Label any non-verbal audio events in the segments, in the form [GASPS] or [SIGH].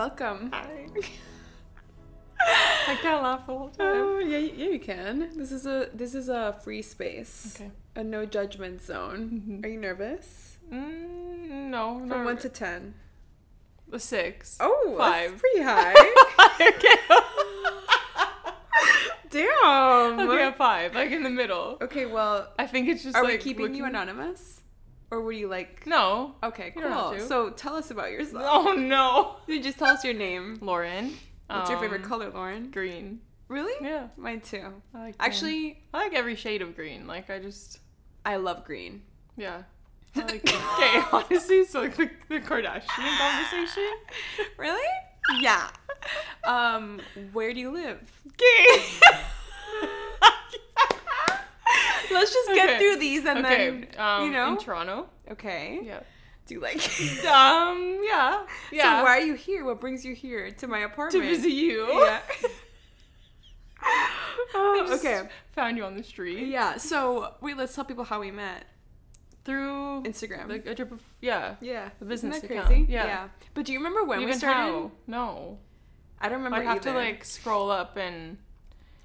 Welcome. Hi. I can't laugh the whole time. Oh yeah, yeah, you can. This is a this is a free space. Okay. A no judgment zone. Are you nervous? Mm, no, From one to ten. a six. Oh, Five. That's pretty [LAUGHS] high. Damn. okay, a five, like in the middle. Okay, well, I think it's just are like we keeping you anonymous, or would you like? No. Okay, You cool. So tell us about yourself. Oh no. [LAUGHS] You just tell us your name. Lauren. What's your favorite um, color, Lauren? Green. Really? Yeah. Mine too. I like green. Actually, I like every shade of green. Like I just I love green. yeah. [LAUGHS] Like okay, [LAUGHS] honestly, so like the, the Kardashian conversation. Really? Yeah. Um, where do you live? Okay. Let's just get Okay. through these and okay. then um, you know. in Toronto. okay. Yeah. Do you like? [LAUGHS] Um. Yeah. Yeah. So why are you here? What brings you here to my apartment? to visit you? Yeah. [LAUGHS] [LAUGHS] Oh, okay. Found you on the street. Yeah. So wait, let's tell people how we met. Through Instagram. like a trip of yeah. yeah. the business Isn't that account. crazy? Yeah. yeah. But do you remember when we Even started? how? No. I don't remember I'd have to like scroll up and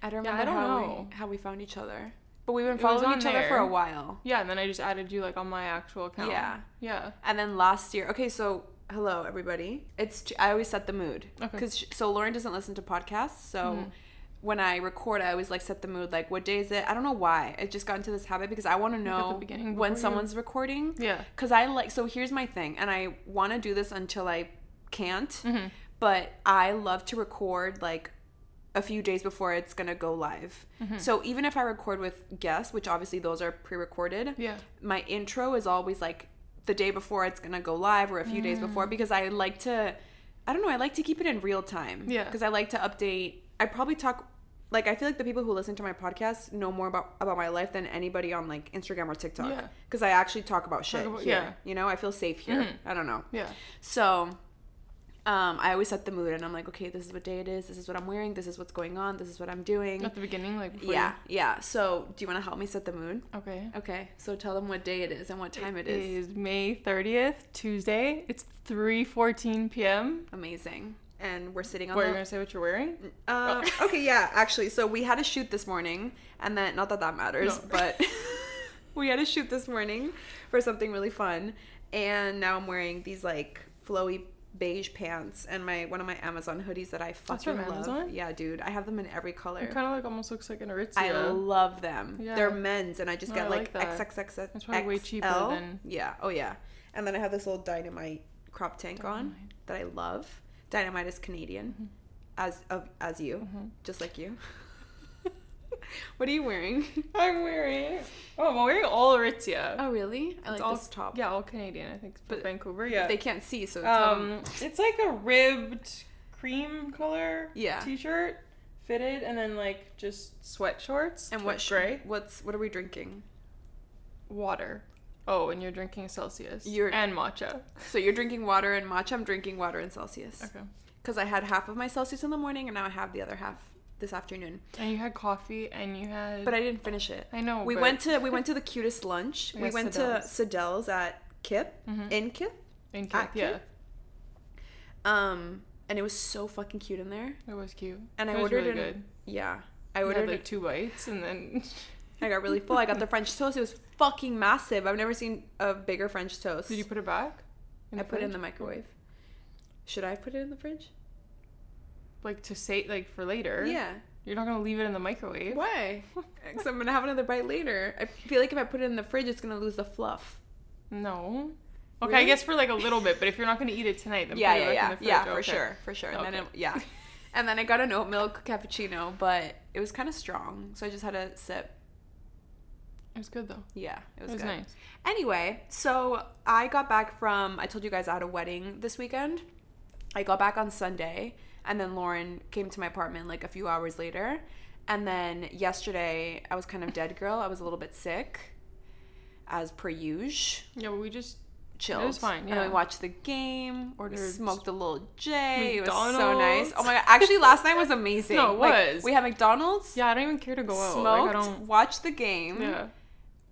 I don't Yeah, remember I don't how know. we how we found each other. But we've been following each other for a while. yeah, and then I just added you like on my actual account. Yeah. Yeah. And then last year, okay, so hello everybody. It's I always set the mood Okay. because so Lauren doesn't listen to podcasts, so Mhm. when I record, I always like set the mood. Like, what day is it? I don't know why. I just got into this habit because I want to at the know beginning when before you- someone's recording. Yeah. Because I like so here's my thing, and I want to do this until I can't. Mhm. But I love to record like a few days before it's gonna go live. Mm-hmm. So even if I record with guests, which obviously those are pre-recorded, Yeah. my intro is always like the day before it's gonna go live or a few days Mm. before because I like to, I don't know, I like to keep it in real time. Yeah. Because I like to update. I probably talk. Like I feel like the people who listen to my podcast know more about about my life than anybody on like Instagram or TikTok. Yeah. Because I actually talk about shit about- here. yeah. You know, I feel safe here. Mhm. I don't know. Yeah. So, um, I always set the mood, and I'm like, okay, this is what day it is. This is what I'm wearing. This is what's going on. This is what I'm doing. At the beginning, like before Yeah, yeah. So, do you want to help me set the mood? Okay. Okay. So tell them what day it is and what time it is. is May 30th, Tuesday. It's 3:14 p.m. Amazing. And we're sitting on What are you the. gonna say? What you're wearing? Um, okay, yeah, actually. So we had a shoot this morning, and then not that that matters, No. but [LAUGHS] [LAUGHS] we had a shoot this morning for something really fun, and now I'm wearing these like flowy beige pants and my one of my Amazon hoodies that I fucking from love. Amazon? Yeah, dude, I have them in every color. It kind of like almost looks like an Aritzia. I love them. Yeah. They're men's, and I just No, get I like, like. That's probably way cheaper than- Yeah. Oh yeah. And then I have this little dynamite crop tank on that I love. Dynamite is Canadian, Mm-hmm. as of as you, just like you. [LAUGHS] what are you wearing? [LAUGHS] I'm wearing. Oh, I'm wearing all Aritzia. Oh really? I It's like all, this top. Yeah, all Canadian. I think, but Vancouver. Yeah. They can't see, so tell them- um, it's like a ribbed cream color. Yeah. T-shirt, fitted, and then like just sweat shorts. And what gray What's what are we drinking? water. Oh, and you're drinking Celsius. You're- and matcha. So you're drinking water and matcha. I'm drinking water and Celsius. Okay. Because I had half of my Celsius in the morning, and now I have the other half this afternoon. And you had coffee, and you had. But I didn't finish it. I know. we but- went to we went [LAUGHS] to the cutest lunch. we Yes, went Sadelle's. to Sadelle's at Kip Mhm. in Kip. in Kip, yeah. Kip? Um, and it was so fucking cute in there. It was cute. And I it was ordered really it- good. Yeah, I I ordered. ordered like two bites, and then [LAUGHS] I got really full. I got the [LAUGHS] French toast. It was fucking massive. I've never seen a bigger French toast. did you put it back? I put it in the microwave. Should I put it in the fridge? Like to say like for later. Yeah. You're not gonna leave it in the microwave. Why? [LAUGHS] Because I'm gonna have another bite later. I feel like if I put it in the fridge, it's gonna lose the fluff. No. Okay, Really? I guess for like a little bit, but if you're not gonna eat it tonight, then yeah, put it yeah, yeah, in the fridge. yeah, for sure, for sure. And then Okay. it, yeah, [LAUGHS] And then I got an oat milk cappuccino, but it was kind of strong, so I just had a sip. It was good though. Yeah, it was, It was good. nice. Anyway, so I got back from I told you guys I had a wedding this weekend. I got back on Sunday and then Lauren came to my apartment like a few hours later. And then yesterday I was kind of dead girl. I was a little bit sick as per usual. Yeah, but we just Chilled. It was fine, And yeah. we watched the game. Ordered smoked a little J. It was so nice. Oh my god! Actually, last night was [LAUGHS] amazing. No, it Like, was. we had McDonald's. yeah, I don't even care to go out. Smoked. Like, I don't. Watched the game. Yeah.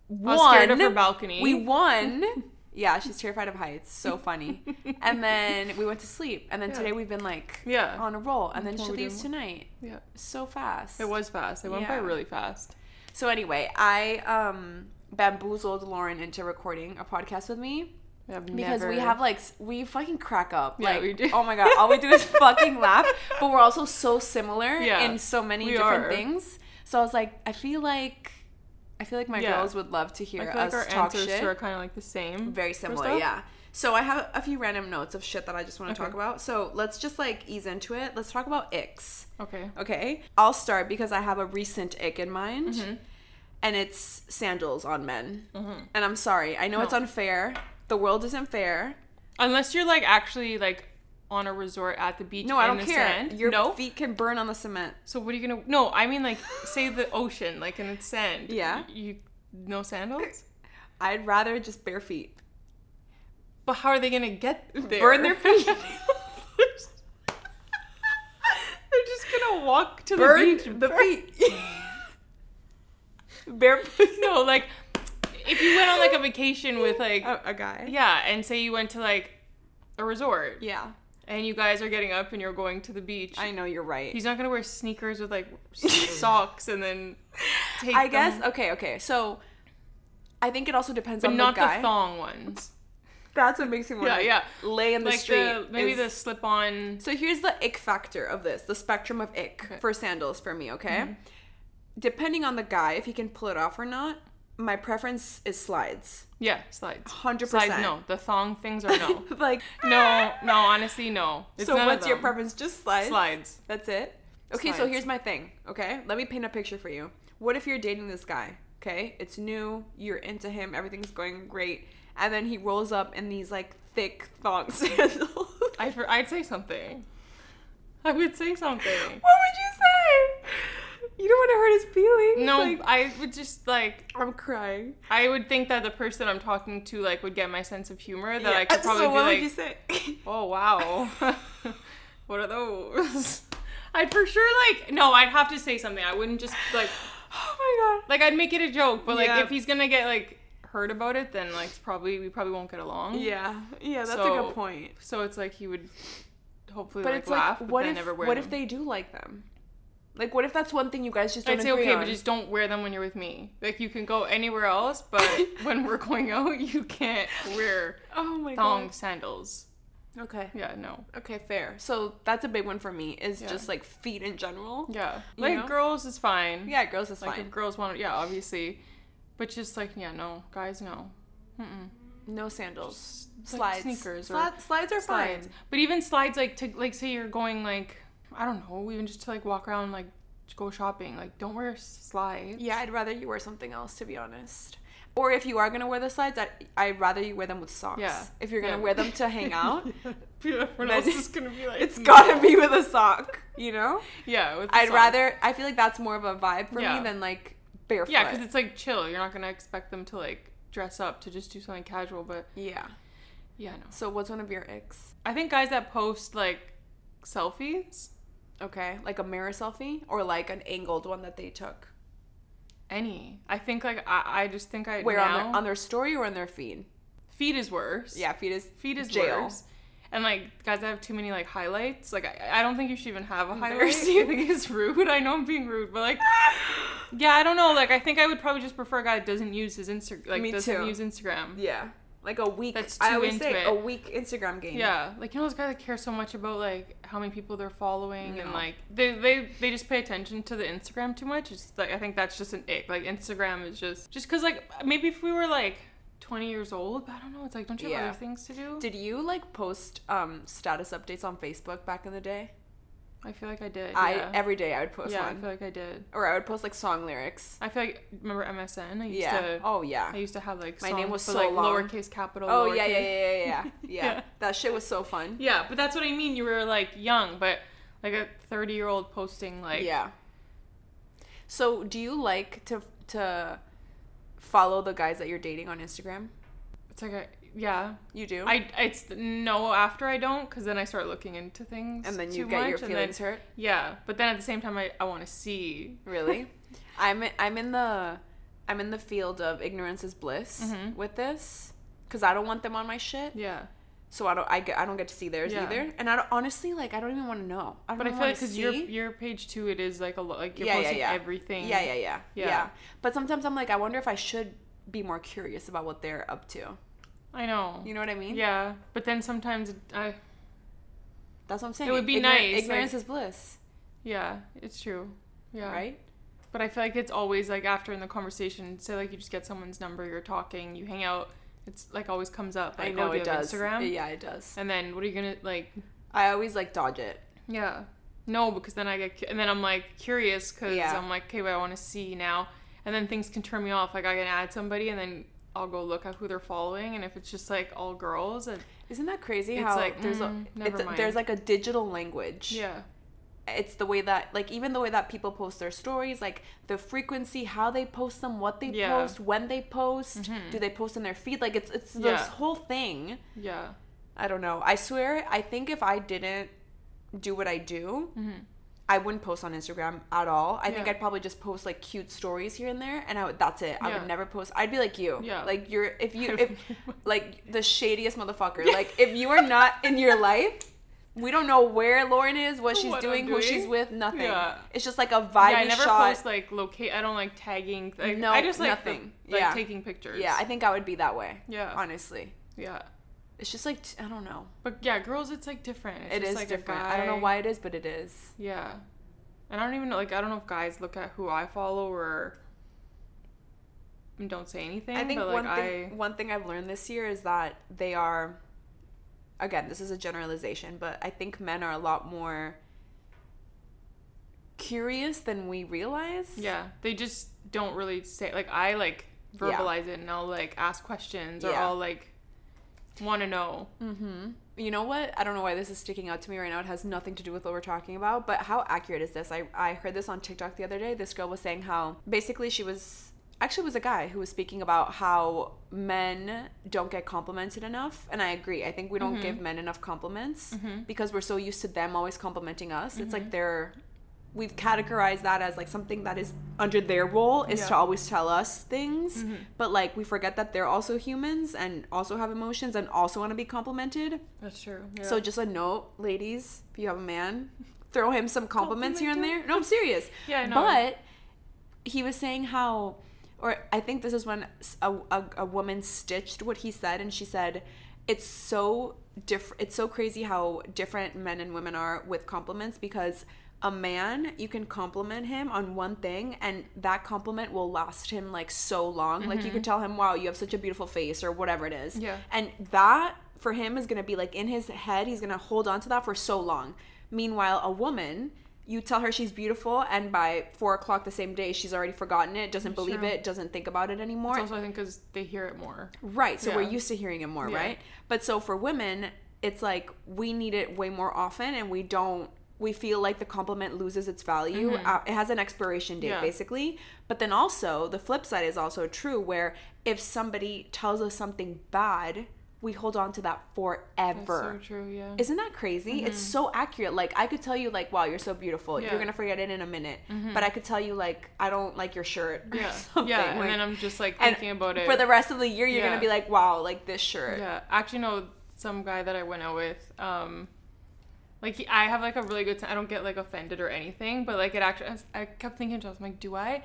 won. I was scared of her balcony. We won. [LAUGHS] yeah, she's terrified of heights. So [LAUGHS] funny. and then we went to sleep. And then Yeah. today we've been like Yeah. on a roll. And then she leaves tonight. Yeah. So fast. It was fast. It went by really fast. So anyway, I um bamboozled Lauren into recording a podcast with me. I've Because we have like we fucking crack up. Yeah, like we do. oh my god, all we do is [LAUGHS] fucking laugh. But we're also so similar Yeah, in so many different are. things. So I was like, I feel like I feel like my Yeah. girls would love to I hear feel like us our talk answers shit. to are kind of like the same. Very similar, yeah. So I have a few random notes of shit that I just want to Okay. talk about. So let's just like ease into it. Let's talk about icks. Okay. Okay, I'll start because I have a recent ick in mind, Mm-hmm. and it's sandals on men. And I'm sorry, I know it's unfair. The world isn't fair. Unless you're like actually like on a resort at the beach. No, I don't the care. Sand. Your no. feet can burn on the cement. So what are you gonna? No, I mean like say the ocean, like in the sand. Yeah. You, you no sandals. [LAUGHS] I'd rather just bare feet. But how are they gonna get there? Burn their feet. [LAUGHS] They're just gonna walk to burn the beach. the feet. [LAUGHS] Barefoot. No, like if you went on like a vacation with like A, a guy. yeah, and say you went to like a resort Yeah. And you guys are getting up and you're going to the beach. I know you're right. He's not gonna wear sneakers with like [LAUGHS] socks and then take. I guess them- okay, okay. So I think it also depends but on not the the, thong ones. That's what makes me want Yeah, to yeah. lay in the like street. the maybe is- the slip on. So here's the ick factor of this, the spectrum of ick Okay. Mm-hmm. for sandals for me, okay? Depending on the guy, if he can pull it off or not, my preference is slides. Yeah, slides. 100%. No. The thong things are no. [LAUGHS] like, no, no. Honestly, no. It's so what's your preference? Just slides? Slides. That's it? Okay, so here's my thing, okay? Let me paint a picture for you. What if you're dating this guy, okay? It's new, you're into him, everything's going great, and then he rolls up in these like thick thong [LAUGHS] sandals. I for, I'd say something. I would say something. What would you say? You don't want to hurt his feelings. No, like, I would just like I'm crying. I would think that the person I'm talking to like would get my sense of humor. That Yeah, I could uh, probably so what like, would you say? [LAUGHS] "Oh wow, [LAUGHS] what are those?" [LAUGHS] I'd for sure like no. I'd have to say something. I wouldn't just like [GASPS] oh my god. like I'd make it a joke. But like Yeah. if he's gonna get like hurt about it, then like probably we probably won't get along. Yeah, yeah, that's a good point. So it's like he would hopefully But like it's laugh, like, but what then if never wear what if they do like them? Like, what if that's one thing you guys just don't I'd say okay, on? but just don't wear them when you're with me. Like you can go anywhere else, but [LAUGHS] when we're going out, you can't wear [LAUGHS] oh my thong sandals. Okay. Yeah, no. Okay, fair. So that's a big one for me. Is Yeah. just like feet in general. Yeah, You like know? girls is fine. Yeah, girls is like fine. girls want, yeah, obviously, but just like yeah, no, guys, no. Mm-mm. no sandals. Just, like, Slides. sneakers or Sli- slides are Slides, fine. but even slides like to like say you're going like I don't know, even just to like walk around like go shopping, like don't wear slides. Yeah, I'd rather you wear something else to be honest. Or if you are gonna wear the slides, I, I'd rather you wear them with socks. Yeah. If you're gonna Yeah. wear them to hang [LAUGHS] out, [LAUGHS] Everyone Then else is gonna be like, it's no. gotta be with a sock. You know. [LAUGHS] Yeah, with I'd socks. rather. I feel like that's more of a vibe for Yeah. me than like barefoot. Yeah, because it's like chill. You're not gonna expect them to like dress up to just do something casual, but yeah. yeah, no. So what's one of your icks? I think guys that post like selfies, Okay, like a mirror selfie or like an angled one that they took. any. I think like I, I just think I Where now, on their on their story or on their feed? feed is worse. Yeah, feed is feed is jail. worse. And like guys that have too many like highlights, like I, I don't think you should even have a highlight. [LAUGHS] I think it's rude. I know I'm being rude, but like, [LAUGHS] yeah, I don't know. Like I think I would probably just prefer a guy that doesn't use his Instagram. like Me doesn't too. use Instagram. Yeah, like a week. That's I too always into say it. a week Instagram game. Yeah, like you know those guys that care so much about like how many people they're following and like they, they they just pay attention to the Instagram too much. It's like I think that's just an ick. Like Instagram is just just because like maybe if we were like twenty years old, but I don't know. It's like don't you have Yeah. other things to do? Did you like post um status updates on Facebook back in the day? I feel like I did. I yeah. every day I would post yeah, I feel like I did. or I would post like song lyrics. I feel like remember MSN. I used Yeah. to. oh yeah. I used to have like My songs name was for, so like long. lowercase capital. Oh yeah, lowercase. yeah, yeah, yeah, yeah, [LAUGHS] yeah. Yeah. That shit was so fun. Yeah, but that's what I mean. You were like young, but like a thirty-year-old posting like yeah. So, do you like to to follow the guys that you're dating on Instagram? It's like a yeah. You do. I it's no after I don't because then I start looking into things and then you get your much, then- feelings hurt. Yeah, but then at the same time I, I want to see. Really? [LAUGHS] I'm I'm in the I'm in the field of ignorance is bliss Mhm. with this because I don't want them on my shit. Yeah, So I don't I, get, I don't get to see theirs Yeah. either. And I don't, honestly like I don't even want to know. I don't but I feel like because your your page too, it is like a lot like you're Yeah, yeah, yeah. everything. Yeah, yeah, yeah, yeah, Yeah. But sometimes I'm like, I wonder if I should be more curious about what they're up to. I know. You know what I mean? Yeah, but then sometimes it- I That's what I'm saying. It would be Ignorant- nice, Ignorance like- is bliss, yeah, it's true. Yeah. right? But I feel like it's always like after in the conversation, say like you just get someone's number, you're talking, you hang out, it's like always comes up. Like, I know oh, it does. Instagram. Yeah, it does. And then what are you gonna like? I always like dodge it. Yeah. No, because then I get cu- and then I'm like curious because Yeah. I'm like, okay, but I want to see now, and then things can turn me off. Like I can add somebody and then I'll go look at who they're following, and if it's just like all girls, and Isn't that crazy? It's how like, there's mm, a never it's, there's like a digital language. yeah, it's the way that like even the way that people post their stories like the frequency how they post them what they Yeah. post when they post Mhm. do they post in their feed like it's it's this Yeah. whole thing yeah, i don't know i swear i think if i didn't do what i do Mhm. I wouldn't post on instagram at all i think i'd probably just post like cute stories here and there and i would that's it i Yeah. would never post i'd be like you Yeah. like you're if you [LAUGHS] if like the shadiest motherfucker like if you are not in your life we don't know where Lauren is, what she's What I'm doing, who she's with, nothing. Yeah. It's just like a vibey yeah. I never shot. post like locate. I don't like tagging. Like, No, I just like nothing. Like Yeah. taking pictures. yeah, I think I would be that way. Yeah. Honestly. yeah. It's just like t- I don't know. But yeah, girls, it's like different. It's It just is like different. I don't know why it is, but it is. Yeah. And I don't even know, like, I don't know if guys look at who I follow or don't say anything. I think but, like, one thing one thing I've learned this year is that they are again, this is a generalization, but I think men are a lot more curious than we realize. Yeah, they just don't really say, like, I, like, Yeah. verbalize it and I'll, like, ask questions or Yeah. I'll, like, want to know. Mm-hmm. You know what? I don't know why this is sticking out to me right now. It has nothing to do with what we're talking about, but how accurate is this? I, I heard this on TikTok the other day. This girl was saying how basically she was actually was a guy who was speaking about how men don't get complimented enough. And I agree. I think we don't mm-hmm. give men enough compliments mm-hmm. because we're so used to them always complimenting us. It's like mm-hmm. they're we've categorized that as like something that is under their role is to always tell us things. Mm-hmm. But like we forget that they're also humans and also have emotions and also want to be complimented. That's true. so just a note ladies if you have a man throw him some compliments here and there. No i'm serious. [LAUGHS] Yeah, I know. but he was saying how or i think this is when a a woman stitched what he said and she said it's so different it's so crazy how different men and women are with compliments because a man you can compliment him on one thing and that compliment will last him like so long like you can mm-hmm. tell him wow you have such a beautiful face or whatever it is Yeah. and that for him is gonna be like in his head, he's gonna hold on to that for so long. Meanwhile, a woman, you tell her she's beautiful, and by four o'clock the same day, she's already forgotten it, doesn't believe true. it, doesn't think about it anymore. It's also, I think, because they hear it more. Right. So we're used to hearing it more, Yeah. right? But so for women, it's like we need it way more often and we don't we feel like the compliment loses its value. Uh, it has an expiration date Mm-hmm. Yeah. basically. But then also the flip side is also true where if somebody tells us something bad, we hold on to that That's forever. so true, yeah. Isn't that crazy? It's so accurate. Like I could tell you like, wow, you're so beautiful. Yeah. You're gonna forget it in a minute. But I could tell you like, I don't like your shirt. or [LAUGHS] yeah. something. Yeah, and Like- then I'm just, like, thinking about it. for the rest of the year. You're Yeah. gonna be like, wow, like this shirt. Yeah, actually, no. Some guy that I went out with, um, like he, I have like a really good. Time. I don't get like offended or anything, but like it actually. I kept thinking to myself, I'm like, do I?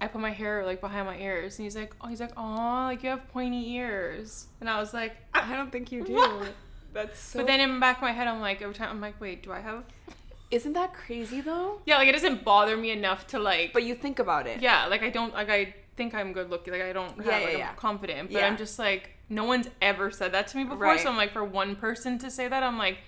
I put my hair like behind my ears, and he's like, oh, he's like, oh, like you have pointy ears, and I was like. I don't think you do. What? That's so. but then in the back of my head, I'm like, every time I'm like, wait, do I have? [LAUGHS] isn't that crazy though? Yeah, like it doesn't bother me enough to like. But you think about it. yeah, like I don't like I think I'm good looking. Like I don't have Yeah, like yeah, yeah. I'm confident, but Yeah. I'm just like no one's ever said that to me before. Right. So I'm like for one person to say that, I'm like,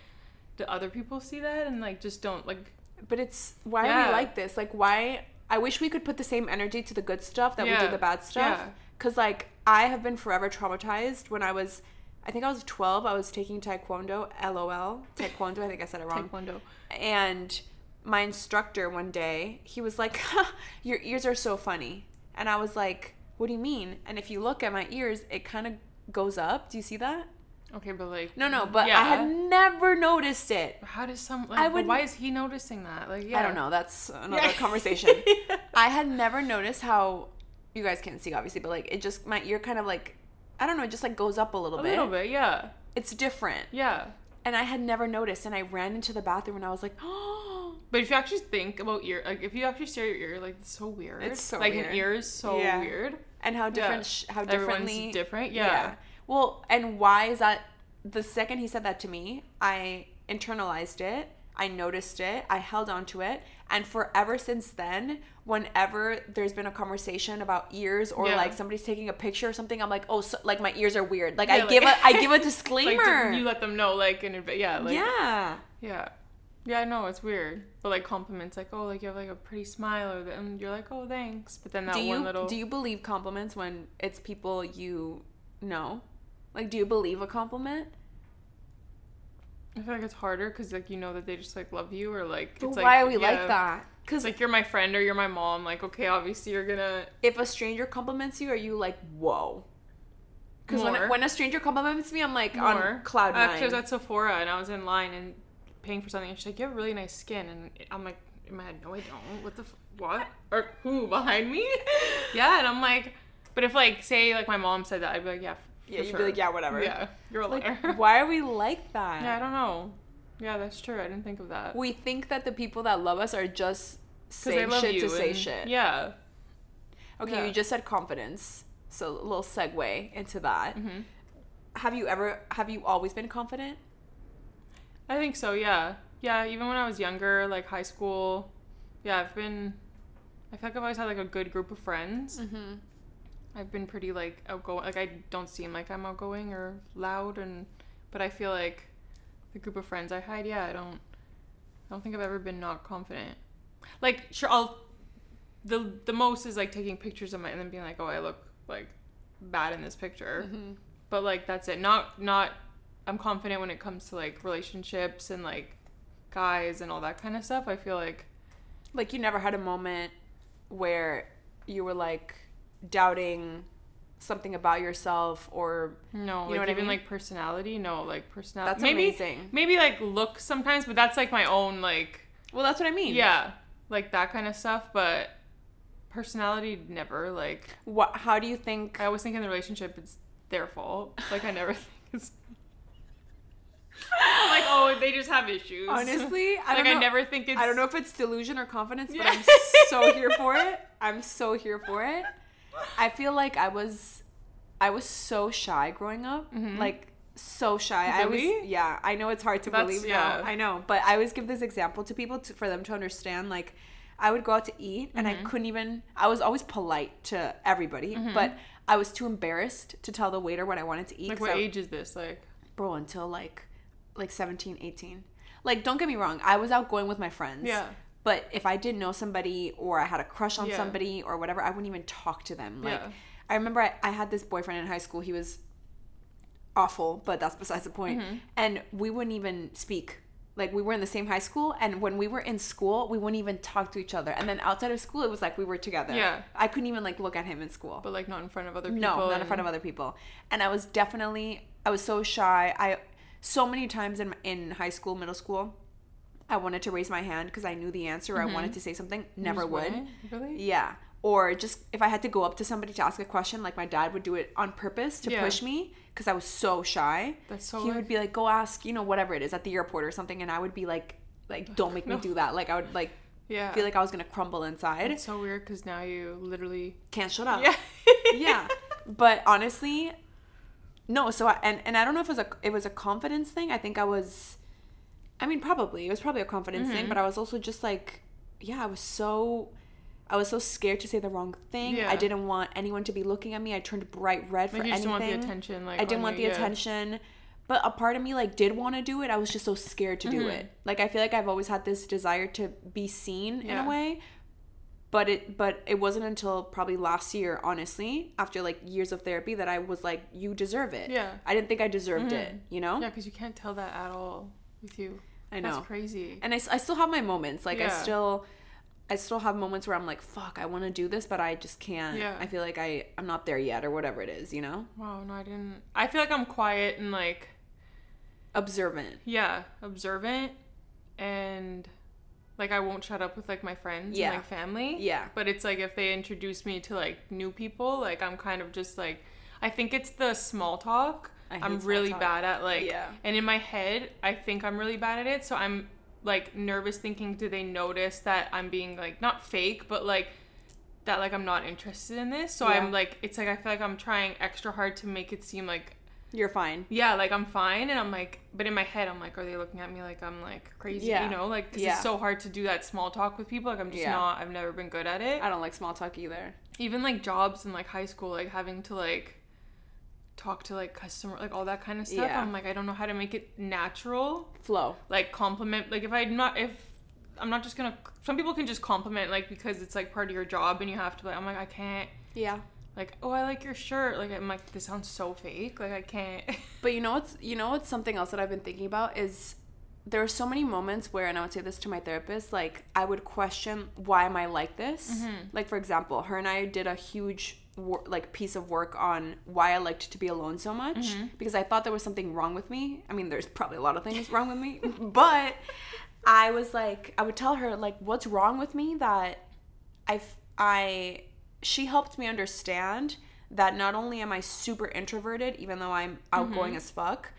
do other people see that and like just don't like but it's why are we like this? Like why I wish we could put the same energy to the good stuff that we do the bad stuff. Yeah. Cuz like I have been forever traumatized when I was I think I was 12, I was taking taekwondo, LOL, taekwondo, I think I said it wrong. Taekwondo. And my instructor one day, he was like, [LAUGHS] "Your ears are so funny." And I was like, "What do you mean?" And if you look at my ears, it kind of goes up. Do you see that? Okay, but like No, no, but yeah. I had never noticed it. How does some? Like, I would- Why is he noticing that? Like, yeah. I don't know. That's another Yeah. conversation. [LAUGHS] I had never noticed how you guys can't see obviously, but like it just my ear kind of like I don't know, it just like goes up a little A bit. A little bit, yeah, It's different. yeah. And I had never noticed and I ran into the bathroom and I was like, "Oh, [GASPS] But if you actually think about ear, like if you actually stare at your ear, like it's so weird. It's so like weird. an ear is so weird. and how different sh- how Everyone's differently different, yeah. Well, and why is that the second he said that to me, I internalized it. I noticed it. I held on to it. And forever since then, whenever there's been a conversation about ears or Yeah. like somebody's taking a picture or something, I'm like, oh, so, like my ears are weird. Like Yeah, I like- give a I give a [LAUGHS] Like disclaimer. you let them know, like in advance. Yeah, like yeah. yeah, yeah. I know it's weird, but like compliments, like oh, like you have like a pretty smile, or and you're like oh thanks, but then that Do one you little do you believe compliments when it's people you know? Like, do you believe a compliment? I feel like it's harder because like you know that they just like love you or like But it's why like, are we like that? Because like you're my friend or you're my mom. Like okay, obviously you're gonna if a stranger compliments you, are you like, whoa? Because when, when a stranger compliments me, I'm like more. on cloud nine. Actually, I was at Sephora and I was in line and paying for something, and she's like, "You have really nice skin," and I'm like, in my head, "No, I don't. What the f- what? Or who behind me?" [LAUGHS] yeah, and I'm like, but if like say like my mom said that, I'd be like, "Yeah." F- yeah, you'd sure. be like, yeah, whatever. Yeah, you're a liar. Like, why [LAUGHS] are we like that? yeah, I don't know. Yeah, that's true. I didn't think of that. We think that the people that love us are just 'Cause they saying shit to say shit. Yeah. Okay, Yeah. you just said confidence, so a little segue into that. Mm-hmm. Have you ever? Have you always been confident? I think so. Yeah. Yeah. Even when I was younger, like high school. Yeah, I've been. I feel like I've always had like a good group of friends. Mm-hmm. I've been pretty like outgoing. Like I don't seem like I'm outgoing or loud, and but I feel like the group of friends I had, yeah, I don't. I don't think I've ever been not confident. Like sure, I'll. The the most is like taking pictures of my and then being like, oh, I look like bad in this picture. Mm-hmm. But like that's it. Not not. I'm confident when it comes to like relationships and like guys and all that kind of stuff. I feel like Like you never had a moment where you were like doubting something about yourself or No, You know like what I mean? like personality. No, like personality. That's maybe, amazing. Maybe like look sometimes, but that's like my own like well that's what I mean. yeah, like that kind of stuff. But personality never. Like What how do you think I always think in the relationship it's their fault. Like I never [LAUGHS] think it's. I'm [LAUGHS] like oh they just have issues. honestly [LAUGHS] I like don't I never think it's. I don't know if it's delusion or confidence, but Yeah. I'm so here for it. I'm so here for it. I feel like I was I was so shy growing up. Like so shy. I was Mm-hmm. Really? yeah, I know it's hard to That's- believe yeah. now. I know, but I always give this example to people to, for them to understand like I would go out to eat and Mm-hmm. I couldn't even I was always polite to everybody, but I was too embarrassed to tell the waiter what I wanted to eat. Like what I- age is this? Like bro until like like 17 18 like don't get me wrong i was out going with my friends Yeah. But if i didn't know somebody or i had a crush on Yeah. somebody or whatever i wouldn't even talk to them like Yeah. i remember I, I had this boyfriend in high school he was awful but that's besides the point Mm-hmm. and we wouldn't even speak like we were in the same high school and when we were in school we wouldn't even talk to each other and then outside of school it was like we were together Yeah. i couldn't even like look at him in school but like not in front of other people. no, not in front of other people. And I was definitely, I was so shy. I, so many times in in high school, middle school, I wanted to raise my hand because I knew the answer. I wanted mm-hmm. to say something. Never would. Really? Yeah. Or just if I had to go up to somebody to ask a question, like my dad would do it on purpose to Yeah. push me because I was so shy. That's so He would be like, "Go ask, you know, whatever it is at the airport or something," and I would be like, "Like, don't make me do that." Like I would like Yeah. feel like I was gonna crumble inside. It's so weird because now you literally. Can't shut up Yeah. [LAUGHS] yeah but honestly no so I, and and i don't know if it was a it was a confidence thing i think i was i mean probably it was probably a confidence Mm-hmm. thing but i was also just like yeah i was so i was so scared to say the wrong thing Yeah. i didn't want anyone to be looking at me i turned bright red for Like you anything want the attention. Like i didn't want the yeah. attention but a part of me like did want to do it. I was just so scared to do Mm-hmm. it. Like I feel like I've always had this desire to be seen in a way. But it but it wasn't until probably last year, honestly, after like years of therapy that I was like, you deserve it. Yeah. Mm-hmm. I didn't think I deserved it, you know? Yeah, because you can't tell that at all with you. I know. That's crazy. and I, I still have my moments like i still i still have moments where i'm like fuck i want to do this but i just can't Yeah. i feel like i i'm not there yet or whatever it is you know Wow, no, I didn't. I feel like I'm quiet and like, observant yeah, observant and like I won't shut up with like my friends Yeah. and like family. Yeah. But it's like if they introduce me to like new people, like I'm kind of just like I think it's the small talk. I'm really talk. bad at like Yeah. and in my head I think I'm really bad at it. So I'm like nervous thinking do they notice that I'm being like not fake, but like that like I'm not interested in this. So Yeah. I'm like it's like I feel like I'm trying extra hard to make it seem like you're fine yeah, like I'm fine, and I'm like, but in my head, I'm like, are they looking at me like I'm like crazy? Yeah. You know, like 'cause Yeah. it's so hard to do that small talk with people. Like I'm just not. I've never been good at it. i don't like small talk either Even like jobs in like high school, like having to like talk to like customer, like all that kind of stuff. Yeah. I'm like, I don't know how to make it natural. flow Like compliment, like if I'm not if. I'm not just gonna. Some people can just compliment like because it's like part of your job and you have to. Like, I'm like I can't. yeah Like oh I like your shirt. Like I'm like this sounds so fake. Like I can't. [LAUGHS] but you know what's you know what's something else that i've been thinking about is there are so many moments where and i would say this to my therapist like i would question why am i like this Mm-hmm. like for example her and i did a huge wor- like piece of work on why i liked to be alone so much Mm-hmm. because i thought there was something wrong with me i mean there's probably a lot of things wrong with me [LAUGHS] but i was like i would tell her like what's wrong with me that I I she helped me understand that not only am i super introverted even though i'm outgoing Mm-hmm. as fuck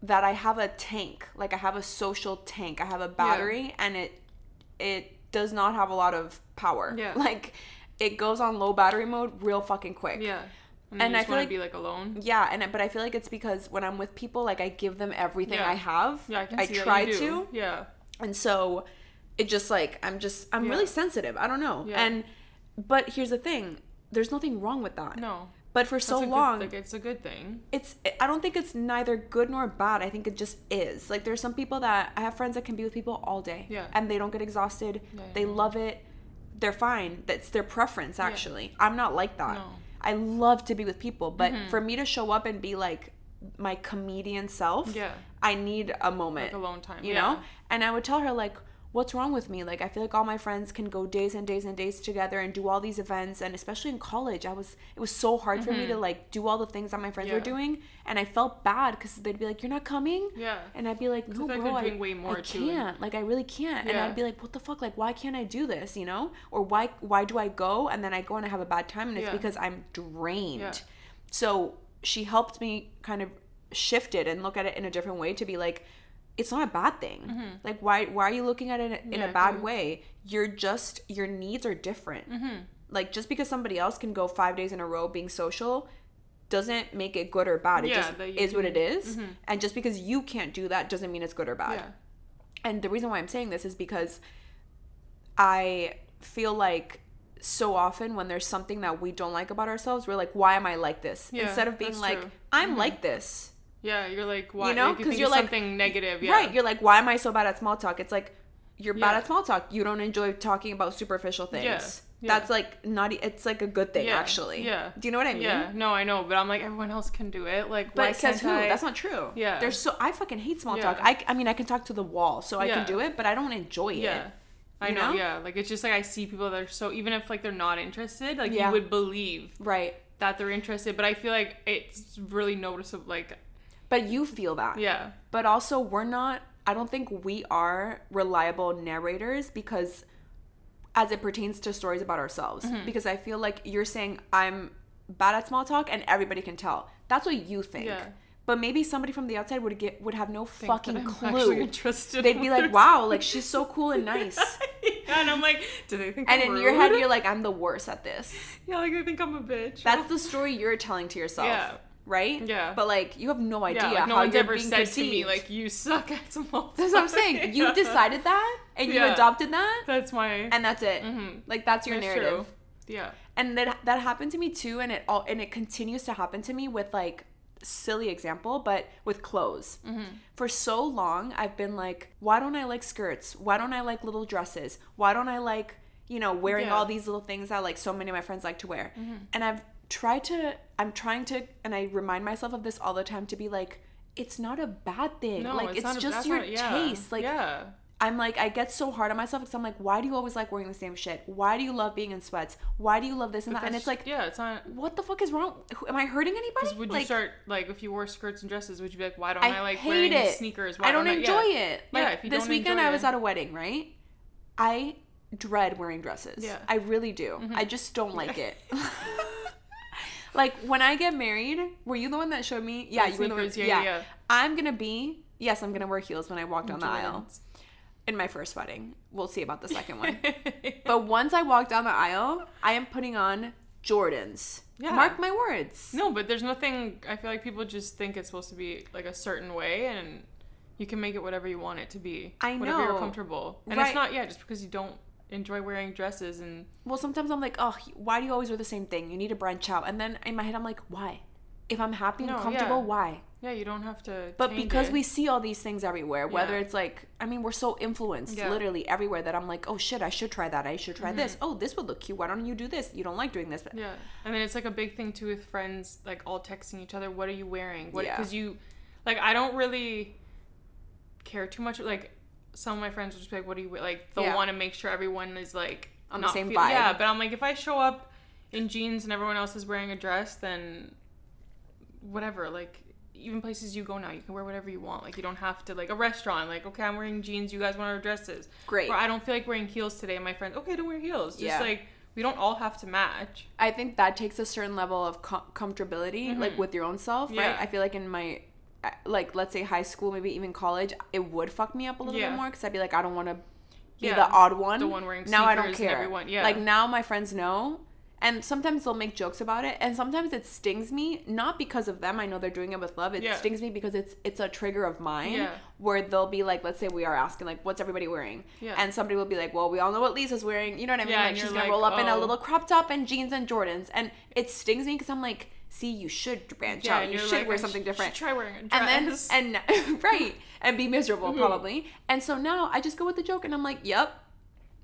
that I have a tank, like I have a social tank. I have a battery and it it does not have a lot of power. Yeah. [LAUGHS] Like it goes on low battery mode real fucking quick. Yeah. And, And you I feel like- be like alone. Yeah, and but I feel like it's because when I'm with people, like I give them everything Yeah. I have. Yeah, I can see that try to. Yeah. And so it just like I'm just I'm Yeah. really sensitive. I don't know. Yeah. And but here's the thing. There's nothing wrong with that. No. But for That's so a good- long like it's a good thing. it's i don't think it's neither good nor bad i think it just is like there's some people that i have friends that can be with people all day Yeah. and they don't get exhausted Yeah, they love it they're fine that's their preference actually i'm not like that No. Mm-hmm. i love to be with people but for me to show up and be like my comedian self Yeah. i need a moment Like alone time, you yeah. know and i would tell her like what's wrong with me? Like i feel like all my friends can go days and days and days together and do all these events and especially in college i was it was so hard for me to like do all the things that my friends were Mm-hmm. Doing and i felt bad because they'd be like you're not coming? Yeah. and i'd be like no bro I, doing way more I can't. like i really can't. And i'd be like what the fuck? Like why can't i do this you know? Or why why do i go? And then i go and i have a bad time and it's Yeah. because i'm drained. Yeah. so she helped me kind of shift it and look at it in a different way to be like it's not a bad thing like why why are you looking at it in, in Mm-hmm. Yeah, a bad good. way you're just your needs are different Mm-hmm. like just because somebody else can go five days in a row being social doesn't make it good or bad it Yeah, just is what it is. can- is. and just because you can't do that doesn't mean it's good or bad Yeah. and the reason why I'm saying this is because I feel like so often when there's something that we don't like about ourselves, we're like, why am I like this? Instead of being like, true. I'm like this. Yeah. You're like why? You know, like, you because think you're it's like something negative. Yeah. Right. You're like, why am I so bad at small talk? It's like you're bad at small talk. You don't enjoy talking about superficial things. Yeah, yeah. That's like not. It's like a good thing, Yeah, actually. yeah. Do you know what I mean? Yeah. No, I know, but I'm like everyone else can do it. Like, But why says who? I? That's not true. Yeah. There's so I fucking hate small Yeah. talk. I, I mean I can talk to the wall, so I Yeah. can do it, but I don't enjoy it. Yeah. I know, know? yeah. Like it's just like I see people that are so even if like they're not interested, like Yeah. you would believe Right. that they're interested. But I feel like it's really noticeable. Like, But you feel that. yeah, But also we're not I don't think we are reliable narrators because as it pertains to stories about ourselves. Mm-hmm. Because I feel like you're saying I'm bad at small talk and everybody can tell. That's what you think. Yeah. But maybe somebody from the outside would get would have no think fucking clue. They'd be like, "Wow, like she's so cool and [LAUGHS] nice." and I'm like, do they think? and I'm in your head you're like, "I'm the worst at this." yeah, like they think I'm a bitch. That's the story you're telling to yourself. Yeah. Right? Yeah. But like you have no idea yeah, like, no how one's you're ever being said perceived. to me like you suck at small. [LAUGHS] That's what I'm talk." saying. You decided that and you Yeah. adopted that That's my. and that's it. Mhm. Like that's your That's narrative. true. Yeah. And that that happened to me too and it all and it continues to happen to me with like silly example, but with clothes. Mm-hmm. For so long, I've been like, why don't I like skirts? Why don't I like little dresses? Why don't I like, you know, wearing Yeah. Mm-hmm. all these little things that like so many of my friends like to wear? And I've tried to, I'm trying to, and I remind myself of this all the time to be like, it's not a bad thing. No, like, it's, not a- just that's your not- yeah. taste. Like, yeah. I'm like, I get so hard on myself because I'm like, why do you always like wearing the same shit? Why do you love being in sweats? Why do you love this and that? And it's like, yeah, it's not. what the fuck is wrong? Am I hurting anybody? Would you start like if you wore skirts and dresses? Would you be like, why don't I, I, like wearing it. sneakers? Why I don't yeah. enjoy it. Like Yeah, if you this don't weekend, I was at a wedding, right? I dread wearing dresses. Yeah. Mm-hmm. I really do. I just don't like [LAUGHS] it. [LAUGHS] like when I get married, were you the one that showed me? Yeah, you were the one. yeah, yeah, yeah. I'm gonna be. Yes, I'm gonna wear heels when I walk down the aisle in my first wedding. We'll see about the second one. [LAUGHS] but once I walk down the aisle, I am putting on Jordans. Yeah. Mark my words. No, but there's nothing. I feel like people just think it's supposed to be like a certain way, and you can make it whatever you want it to be. I Whatever know. you're comfortable, and Right. it's not. Yeah, just because you don't enjoy wearing dresses and Well, sometimes I'm like, oh, why do you always wear the same thing? You need to branch out. And then in my head, I'm like, why? If I'm happy and No, comfortable, yeah. why? yeah, you don't have to. But because it. we see all these things everywhere, whether Yeah. it's like, I mean, we're so influenced Yeah. literally everywhere that I'm like, oh shit, I should try that. I should try this. Oh, this would look cute. Why don't you do this? You don't like doing this. Mm-hmm. Yeah, and then it's like a big thing too with friends, like all texting each other. What are you wearing? What? Yeah. Because you, like, I don't really care too much. Like, some of my friends will just be like, "What do you? Like, they'll Yeah. want to make sure everyone is like On the same feel- vibe. Yeah, but I'm like, if I show up in jeans and everyone else is wearing a dress, then whatever. Like. Even places you go now, you can wear whatever you want. Like you don't have to like a restaurant. Like okay, I'm wearing jeans. You guys want to wear dresses. Great. Or I don't feel like wearing heels today. My friends, okay, don't wear heels. Just Yeah. like we don't all have to match. I think that takes a certain level of com- comfortability, like with your own self, right? Mm-hmm. Yeah. I feel like in my, like, let's say high school, maybe even college, it would fuck me up a little Yeah. bit more because I'd be like, I don't want to be Yeah, the odd one. the one wearing now I don't care. everyone- yeah. Like now my friends know, and sometimes they'll make jokes about it, and sometimes it stings me not because of them. I know they're doing it with love. It Yeah. stings me because it's it's a trigger of mine Yeah. where they'll be like, let's say we are asking like, what's everybody wearing? Yeah. And somebody will be like, well, we all know what Lisa's wearing. You know what I mean? Yeah, like she's gonna like, roll up in a oh. little crop top and jeans and Jordans, and it stings me because I'm like, see, you should branch Yeah, out. You should like, wear something different. try wearing a dress. And then [LAUGHS] and right and be miserable Mm-hmm. probably. And so now I just go with the joke and I'm like, yep,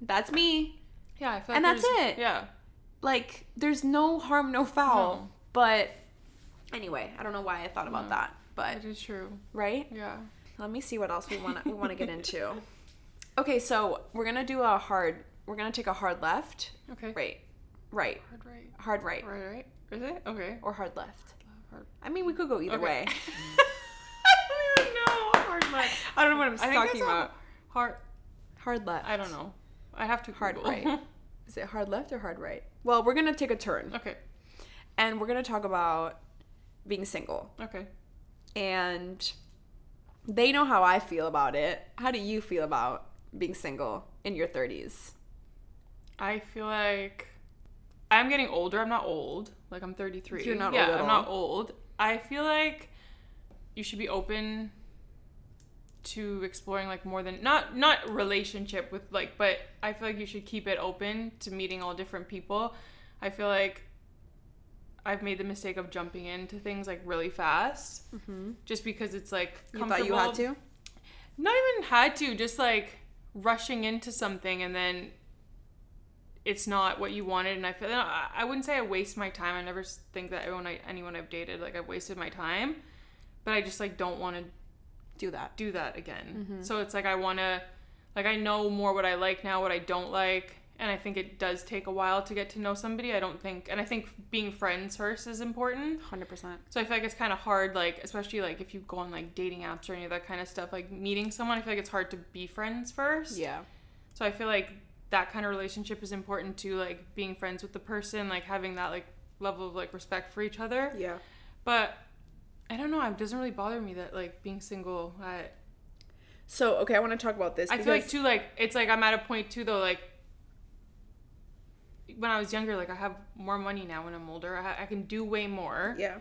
that's me. Yeah, I feel like And that's it. Yeah. Like there's no harm, no foul. No. But anyway, I don't know why I thought about that, but It is true. right. Yeah. Let me see what else we want to we want to get into. [LAUGHS] Okay, so we're gonna do a hard. We're gonna take a hard left. Okay. Right, right, Hard right. hard right, Right, right. Is it? Okay. or hard left. Hard. I mean, we could go either Okay. way. [LAUGHS] I don't even know. Hard left. I don't know what I'm talking about. Hard. Hard left. I don't know. I have to Hard Google. right. [LAUGHS] Is it hard left or hard right? Well, we're gonna take a turn, okay. and we're gonna talk about being single. Okay. And they know how I feel about it. How do you feel about being single in your 30s? I feel like I'm getting older. I'm not old. Like I'm 33. You're not yeah, old I'm not old. I feel like you should be open to exploring like more than not not relationship with like but I feel like you should keep it open to meeting all different people. I feel like I've made the mistake of jumping into things like really fast, mm-hmm. just because it's like You thought you had to? not even had to just like rushing into something and then it's not what you wanted and i feel i I wouldn't say i waste my time i never think that everyone I, anyone i've dated like i've wasted my time but i just like don't want to Do that. do that again mm-hmm. so it's like i want to like i know more what i like now what i don't like and i think it does take a while to get to know somebody i don't think and i think being friends first is important 100%. so I feel like it's kind of hard, like especially like if you go on like dating apps or any of that kind of stuff, like meeting someone. I feel like it's hard to be friends first. Yeah. So I feel like that kind of relationship is important to like being friends with the person, like having that like level of like respect for each other. Yeah. But I don't know. It doesn't really bother me that like being single. I So, okay, I want to talk about this I feel like too like it's like I'm at a point too though like when I was younger, like I have more money now when I'm older. I, ha- I can do way more. yeah.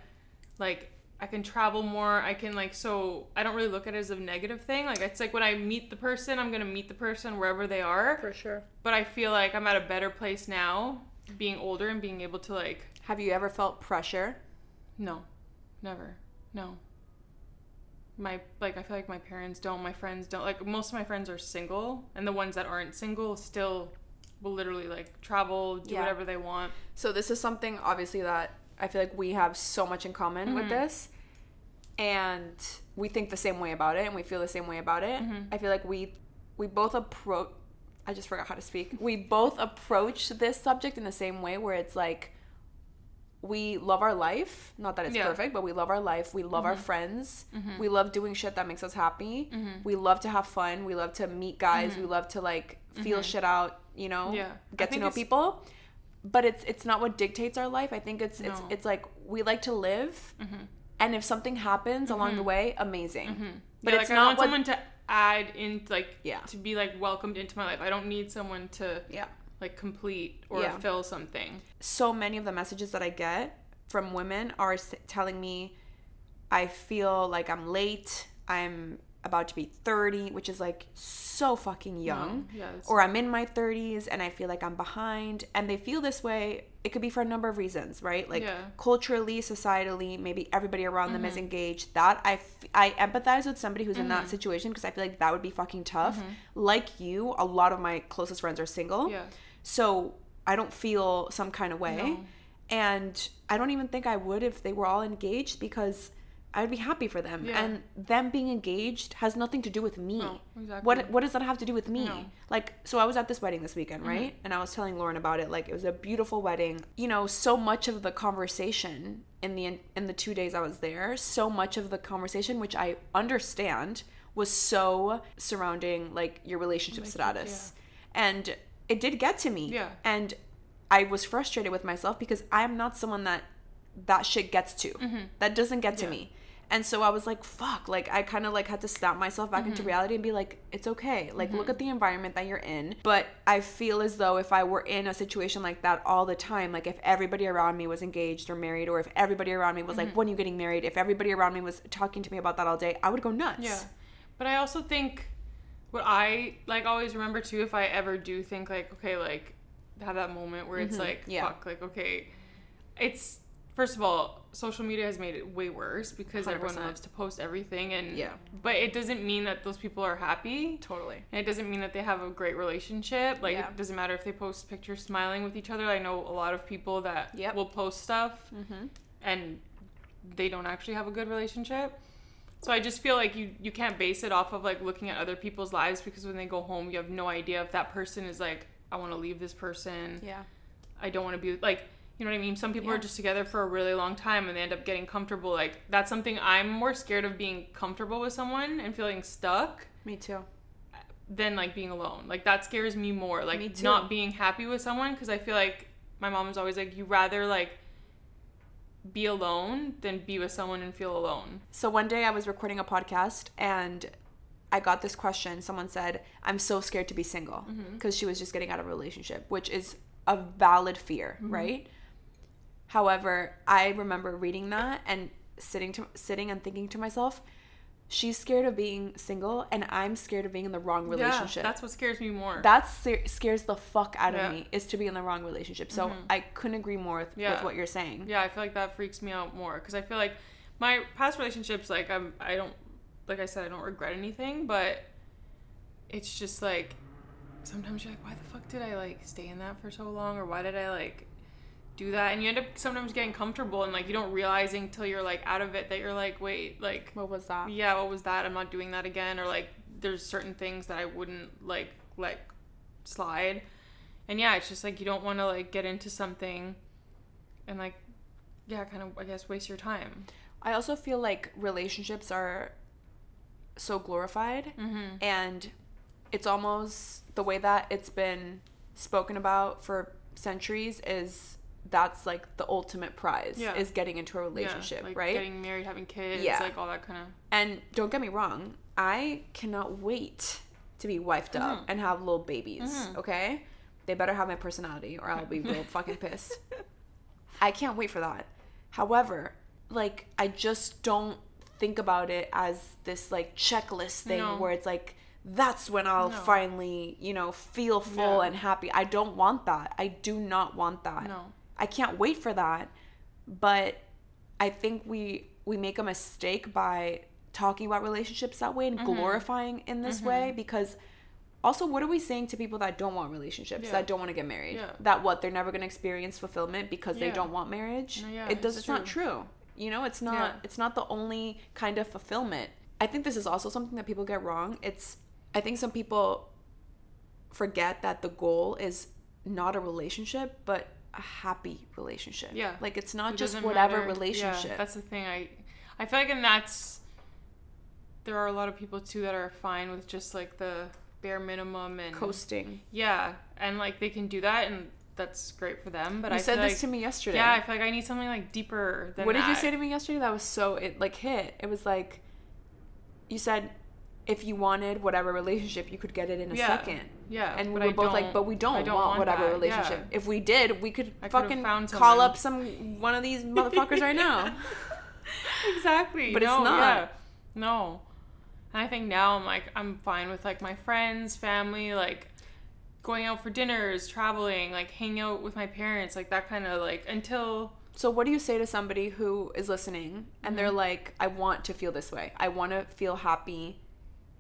like I can travel more. I can like so I don't really look at it as a negative thing. Like it's like when I meet the person, I'm gonna meet the person wherever they are. For sure. But I feel like I'm at a better place now, being older and being able to like Have you ever felt pressure? no, never. No. My like I feel like my parents don't, my friends don't. Like most of my friends are single and the ones that aren't single still will literally like travel, do Yeah. whatever they want. So this is something obviously that I feel like we have so much in common Mm-hmm. with this. And we think the same way about it and we feel the same way about it. Mm-hmm. I feel like we we both approach I just forgot how to speak. We both approach this subject in the same way where it's like we love our life. Not that it's Yeah. perfect, but we love our life. We love our mm-hmm. friends. Mm-hmm. We love doing shit that makes us happy. Mm-hmm. We love to have fun. We love to meet guys. We love to like feel shit out, you know? Yeah. Get to know it's- people. But it's it's not what dictates our life. I think it's it's No. Mm-hmm. it's like we like to live. And if something happens along the mm-hmm. way, amazing. Mm-hmm. But Yeah, it's like, I not want what someone to add in like Yeah. to be like welcomed into my life. I don't need someone to Yeah. like complete or Yeah. fill something. so many of the messages that I get from women are s- telling me I feel like I'm late. I'm about to be 30, which is like so fucking young. yeah, it's- or I'm in my 30s and I feel like I'm behind. And they feel this way. It could be for a number of reasons, right? Like Yeah. Mm-hmm. culturally, societally, maybe everybody around them is engaged. That I, f- I empathize with somebody who's in that situation because I feel like that would be fucking tough. Like you, a lot of my closest friends are single. Yeah. So I don't feel some kind of way. No. And I don't even think I would if they were all engaged because I'd be happy for them. Yeah. And them being engaged has nothing to do with me. No, exactly. What what does that have to do with me? No. Mm-hmm. Like so I was at this wedding this weekend, right? And I was telling Lauren about it like it was a beautiful wedding. You know, so much of the conversation in the in the 2 days I was there, so much of the conversation which I understand was so surrounding like your relationship status. And it did get to me. Yeah. And I was frustrated with myself because I'm not someone that that shit gets to. That doesn't get to Mm-hmm. Yeah. me. And so I was like, fuck. Like, I kind of like had to snap myself back Mm-hmm. into reality and be like, it's okay. Like, look at the environment that you're in. But I feel as though if I were in a situation like that all the time, like if everybody around me was engaged or married, or if everybody around me was Mm-hmm. like, when are you getting married? If everybody around me was talking to me about that all day, I would go nuts. Yeah. But I also think what I like always remember too if I ever do think like okay like have that moment where it's like Mm-hmm. Yeah. fuck like okay it's first of all social media has made it way worse because everyone 100%. loves to post everything and Yeah. but it doesn't mean that those people are happy Totally. and it doesn't mean that they have a great relationship. Like Yeah. it doesn't matter if they post pictures smiling with each other. I know a lot of people that Yep. will post stuff Mhm. and they don't actually have a good relationship. So I just feel like you you can't base it off of like looking at other people's lives because when they go home you have no idea if that person is like I want to leave this person. Yeah. I don't want to be like you know what I mean? Some people Yeah. are just together for a really long time and they end up getting comfortable. Like that's something I'm more scared of being comfortable with someone and feeling stuck Me too. than like being alone. Like that scares me more. Like Me too. not being happy with someone because I feel like my mom is always like you rather like be alone than be with someone and feel alone. So one day I was recording a podcast and I got this question. Someone said, I'm so scared to be single mm-hmm. because she was just getting out of a relationship, which is a valid fear, mm-hmm. right? However, I remember reading that and sitting to sitting and thinking to myself, she's scared of being single and I'm scared of being in the wrong relationship. Yeah, that's what scares me more. that scar- scares the fuck out Yeah. of me is to be in the wrong relationship. So mm-hmm. I couldn't agree more with, Yeah. with what you're saying. yeah, I feel like that freaks me out more because I feel like my past relationships, like I'm, I don't, like I said, I don't regret anything, but it's just like sometimes you're like, why the fuck did I like stay in that for so long, or why did I like do that? And you end up sometimes getting comfortable and like you don't realizing till you're like out of it that you're like, wait, like What was that? yeah, what was that? I'm not doing that again. Or like, there's certain things that I wouldn't like let slide. And yeah, it's just like you don't want to like get into something and like, yeah, kind of, I guess, waste your time. I also feel like relationships are so glorified Mm-hmm. and it's almost the way that it's been spoken about for centuries is that's like the ultimate prize Yeah. is getting into a relationship, yeah, like right? Getting married, having kids, Yeah. like all that kind of. and don't get me wrong, I cannot wait to be wifed up Mm-hmm. and have little babies, okay? They better have my personality or I'll be real [LAUGHS] fucking pissed. I can't wait for that. However, like I just don't think about it as this like checklist thing No. where it's like that's when I'll No. finally, you know, feel full Yeah. and happy. I don't want that. I do not want that. No. I can't wait for that. But I think we we make a mistake by talking about relationships that way and Mm-hmm. glorifying in this way because also what are we saying to people that don't want relationships Yeah. that don't want to get married Yeah. that what they're never going to experience fulfillment because they don't want marriage No, yeah, it does it's it's not true you know it's not Yeah. it's not the only kind of fulfillment i think this is also something that people get wrong it's i think some people forget that the goal is not a relationship but a happy relationship Yeah. like it's not It just whatever matter. relationship Yeah, that's the thing. I I feel like, and that's there are a lot of people too that are fine with just like the bare minimum and coasting yeah, and like they can do that, and that's great for them. But you I said this like, to me yesterday Yeah, I feel like I need something like deeper than what did you say to me yesterday that was so it like hit it was like you said if you wanted whatever relationship you could get it in a Yeah. second Yeah, and we were I both like but we don't, don't want, want whatever that, relationship yeah. if we did we could I fucking call someone. up some one of these motherfuckers right now [LAUGHS] exactly. But it's not. Yeah. No. And I think now I'm like I'm fine with like my friends, family, like going out for dinners, traveling, like hanging out with my parents, like that kind of like until so what do you say to somebody who is listening and they're Mm-hmm. like i want to feel this way i want to feel happy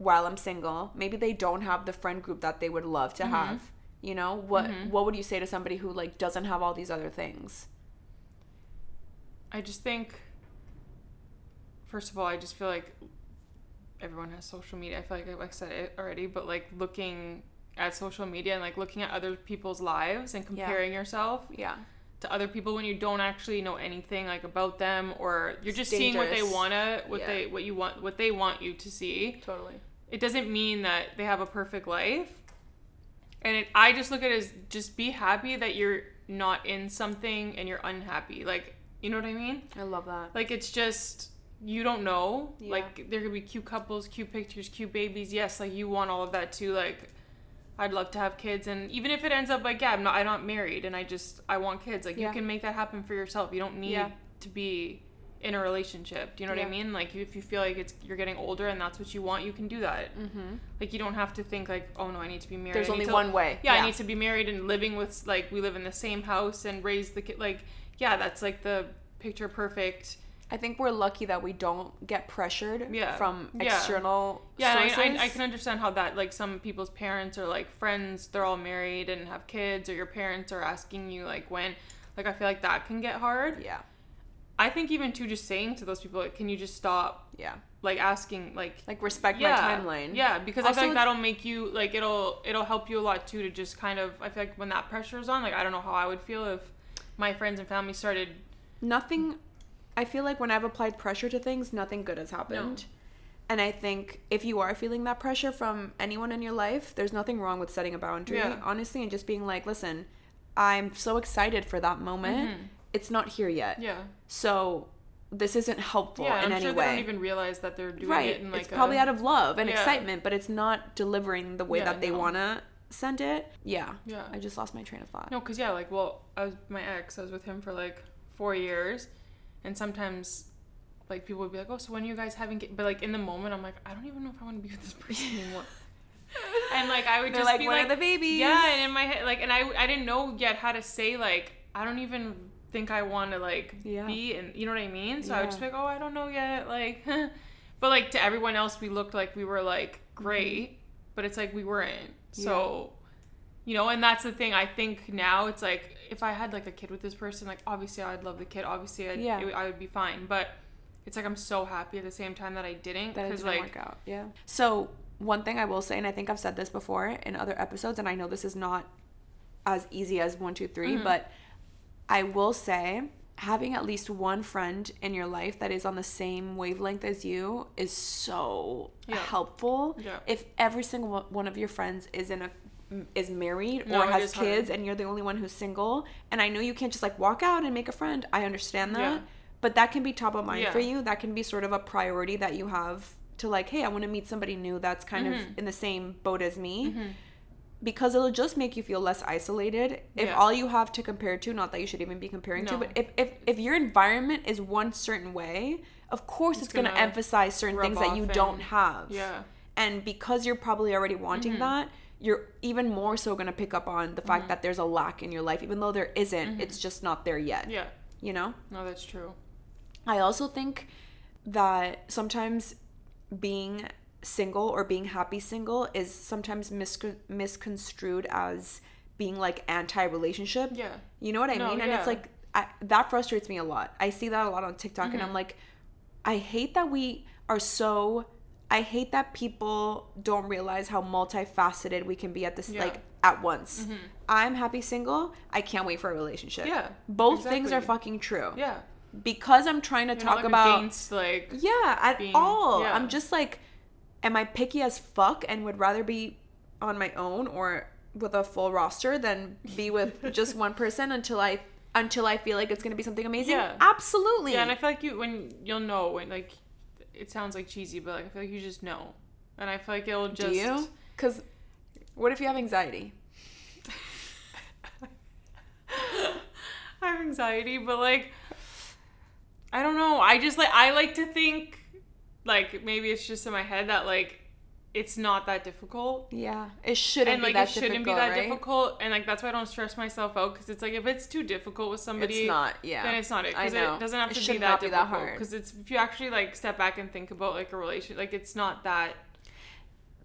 while i'm single maybe they don't have the friend group that they would love to Mm-hmm. have you know what what would you say to somebody who like doesn't have all these other things I just think first of all, I just feel like everyone has social media. I feel like I said it already, but like looking at social media and like looking at other people's lives and Yeah. comparing yourself yeah to other people when you don't actually know anything like about them or you're just seeing what they wanna what Yeah. they what you want what they want you to see. totally It doesn't mean that they have a perfect life. And it, I just look at it as just be happy that you're not in something and you're unhappy. Like, you know what I mean? i love that Like it's just you don't know. Yeah. Like there could be cute couples, cute pictures, cute babies. Yes, like you want all of that too. Like I'd love to have kids and even if it ends up like yeah, I'm not I'm not married and I just I want kids. Like Yeah. you can make that happen for yourself. You don't need Yeah. to be in a relationship. Do you know what I mean? Like if you feel like it's you're getting older and that's what you want, you can do that. Mm-hmm. Like you don't have to think like, oh no, I need to be married. There's only to- one way. Yeah, Yeah. I need to be married and living with like we live in the same house and raise the kid. Like yeah, that's like the picture perfect. I think we're lucky that we don't get pressured Yeah. from external Yeah, sources. I, I, I can understand how that like some people's parents or like friends, they're all married and have kids, or your parents are asking you like when. Like I feel like that can get hard. yeah, I think even too just saying to those people, like, can you just stop yeah. like asking like Like respect yeah, my timeline. Yeah, because I Also- feel like that'll make you like it'll it'll help you a lot too to just kind of I feel like when that pressure is on, like I don't know how I would feel if my friends and family started Nothing. I feel like when I've applied pressure to things, nothing good has happened. And I think if you are feeling that pressure from anyone in your life, there's nothing wrong with setting a boundary, Yeah. honestly, and just being like, listen, I'm so excited for that moment. Mm-hmm. It's not here yet. Yeah. So this isn't helpful Yeah, in I'm any sure way. they don't even realize that they're doing right it in like it's probably out of love and Yeah. excitement but it's not delivering the way Yeah, that they no. want to send it yeah Yeah. i just lost my train of thought No, cause yeah, like well, I was my ex. I was with him for like four years, and sometimes like people would be like, "Oh, so when are you guys having?" But like in the moment, I'm like, I don't even know if I want to be with this person [LAUGHS] anymore. and like I would They're just like, be "When are like, the babies?" Yeah, and in my head, like, and I I didn't know yet how to say like I don't even think I want to like Yeah. be, and you know what I mean. So I would just be like, oh, I don't know yet, like. [LAUGHS] but like to everyone else, we looked like we were like great, but it's like we weren't. So you know and that's the thing i think now it's like if i had like a kid with this person like obviously i'd love the kid obviously I'd, Yeah. it- i would be fine but it's like i'm so happy at the same time that i didn't because like work out yeah so one thing i will say and i think i've said this before in other episodes and i know this is not as easy as one two three, Mm-hmm. but i will say having at least one friend in your life that is on the same wavelength as you is so Yeah. helpful Yeah. if every single one- of your friends is in a is married No, or has is hard. kids and you're the only one who's single and i know you can't just like walk out and make a friend i understand that Yeah. but that can be top of mind for you that can be sort of a priority that you have to like hey i want to meet somebody new that's kind Mm-hmm. of in the same boat as me because it'll just make you feel less isolated if Yeah. all you have to compare to not that you should even be comparing to but if, if if your environment is one certain way of course it's, It's going to gonna emphasize certain things that you off don't have. yeah. And because you're probably already wanting mm-hmm. that you're even more so going to pick up on the fact mm-hmm. that there's a lack in your life even though there isn't, mm-hmm. it's just not there yet. Yeah. You know? No that's true. I also think that sometimes being single or being happy single is sometimes miscon- misconstrued as being like anti-relationship. Yeah. You know what I No, mean? And yeah. it's like I, that frustrates me a lot. I see that a lot on TikTok and Mm-hmm. I'm like I hate that we are so I hate that people don't realize how multifaceted we can be at this Yeah. Mm-hmm. like at once. I'm happy single. I can't wait for a relationship. Yeah, Both things are fucking true. Yeah. Because I'm trying to You're talk like, about against like yeah, at being- all. yeah. I'm just like, am I picky as fuck and would rather be on my own or with a full roster than be with [LAUGHS] just one person until I until I feel like it's gonna be something amazing? Yeah. Absolutely. Yeah, and I feel like you when you'll know when like it sounds like cheesy, but like I feel like you just know, and I feel like it'll just Do you? Because what if you have anxiety? [LAUGHS] I have anxiety, but like I don't know. I just like I like to think like maybe it's just in my head that like it's not that difficult. Yeah, it shouldn't and be like that it shouldn't difficult, be that right? difficult and like that's why I don't stress myself out because it's like if it's too difficult with somebody It's not. Yeah, then it's not it because it doesn't have to should be that be that difficult because it's if you actually like step back and think about like a relation like it's not that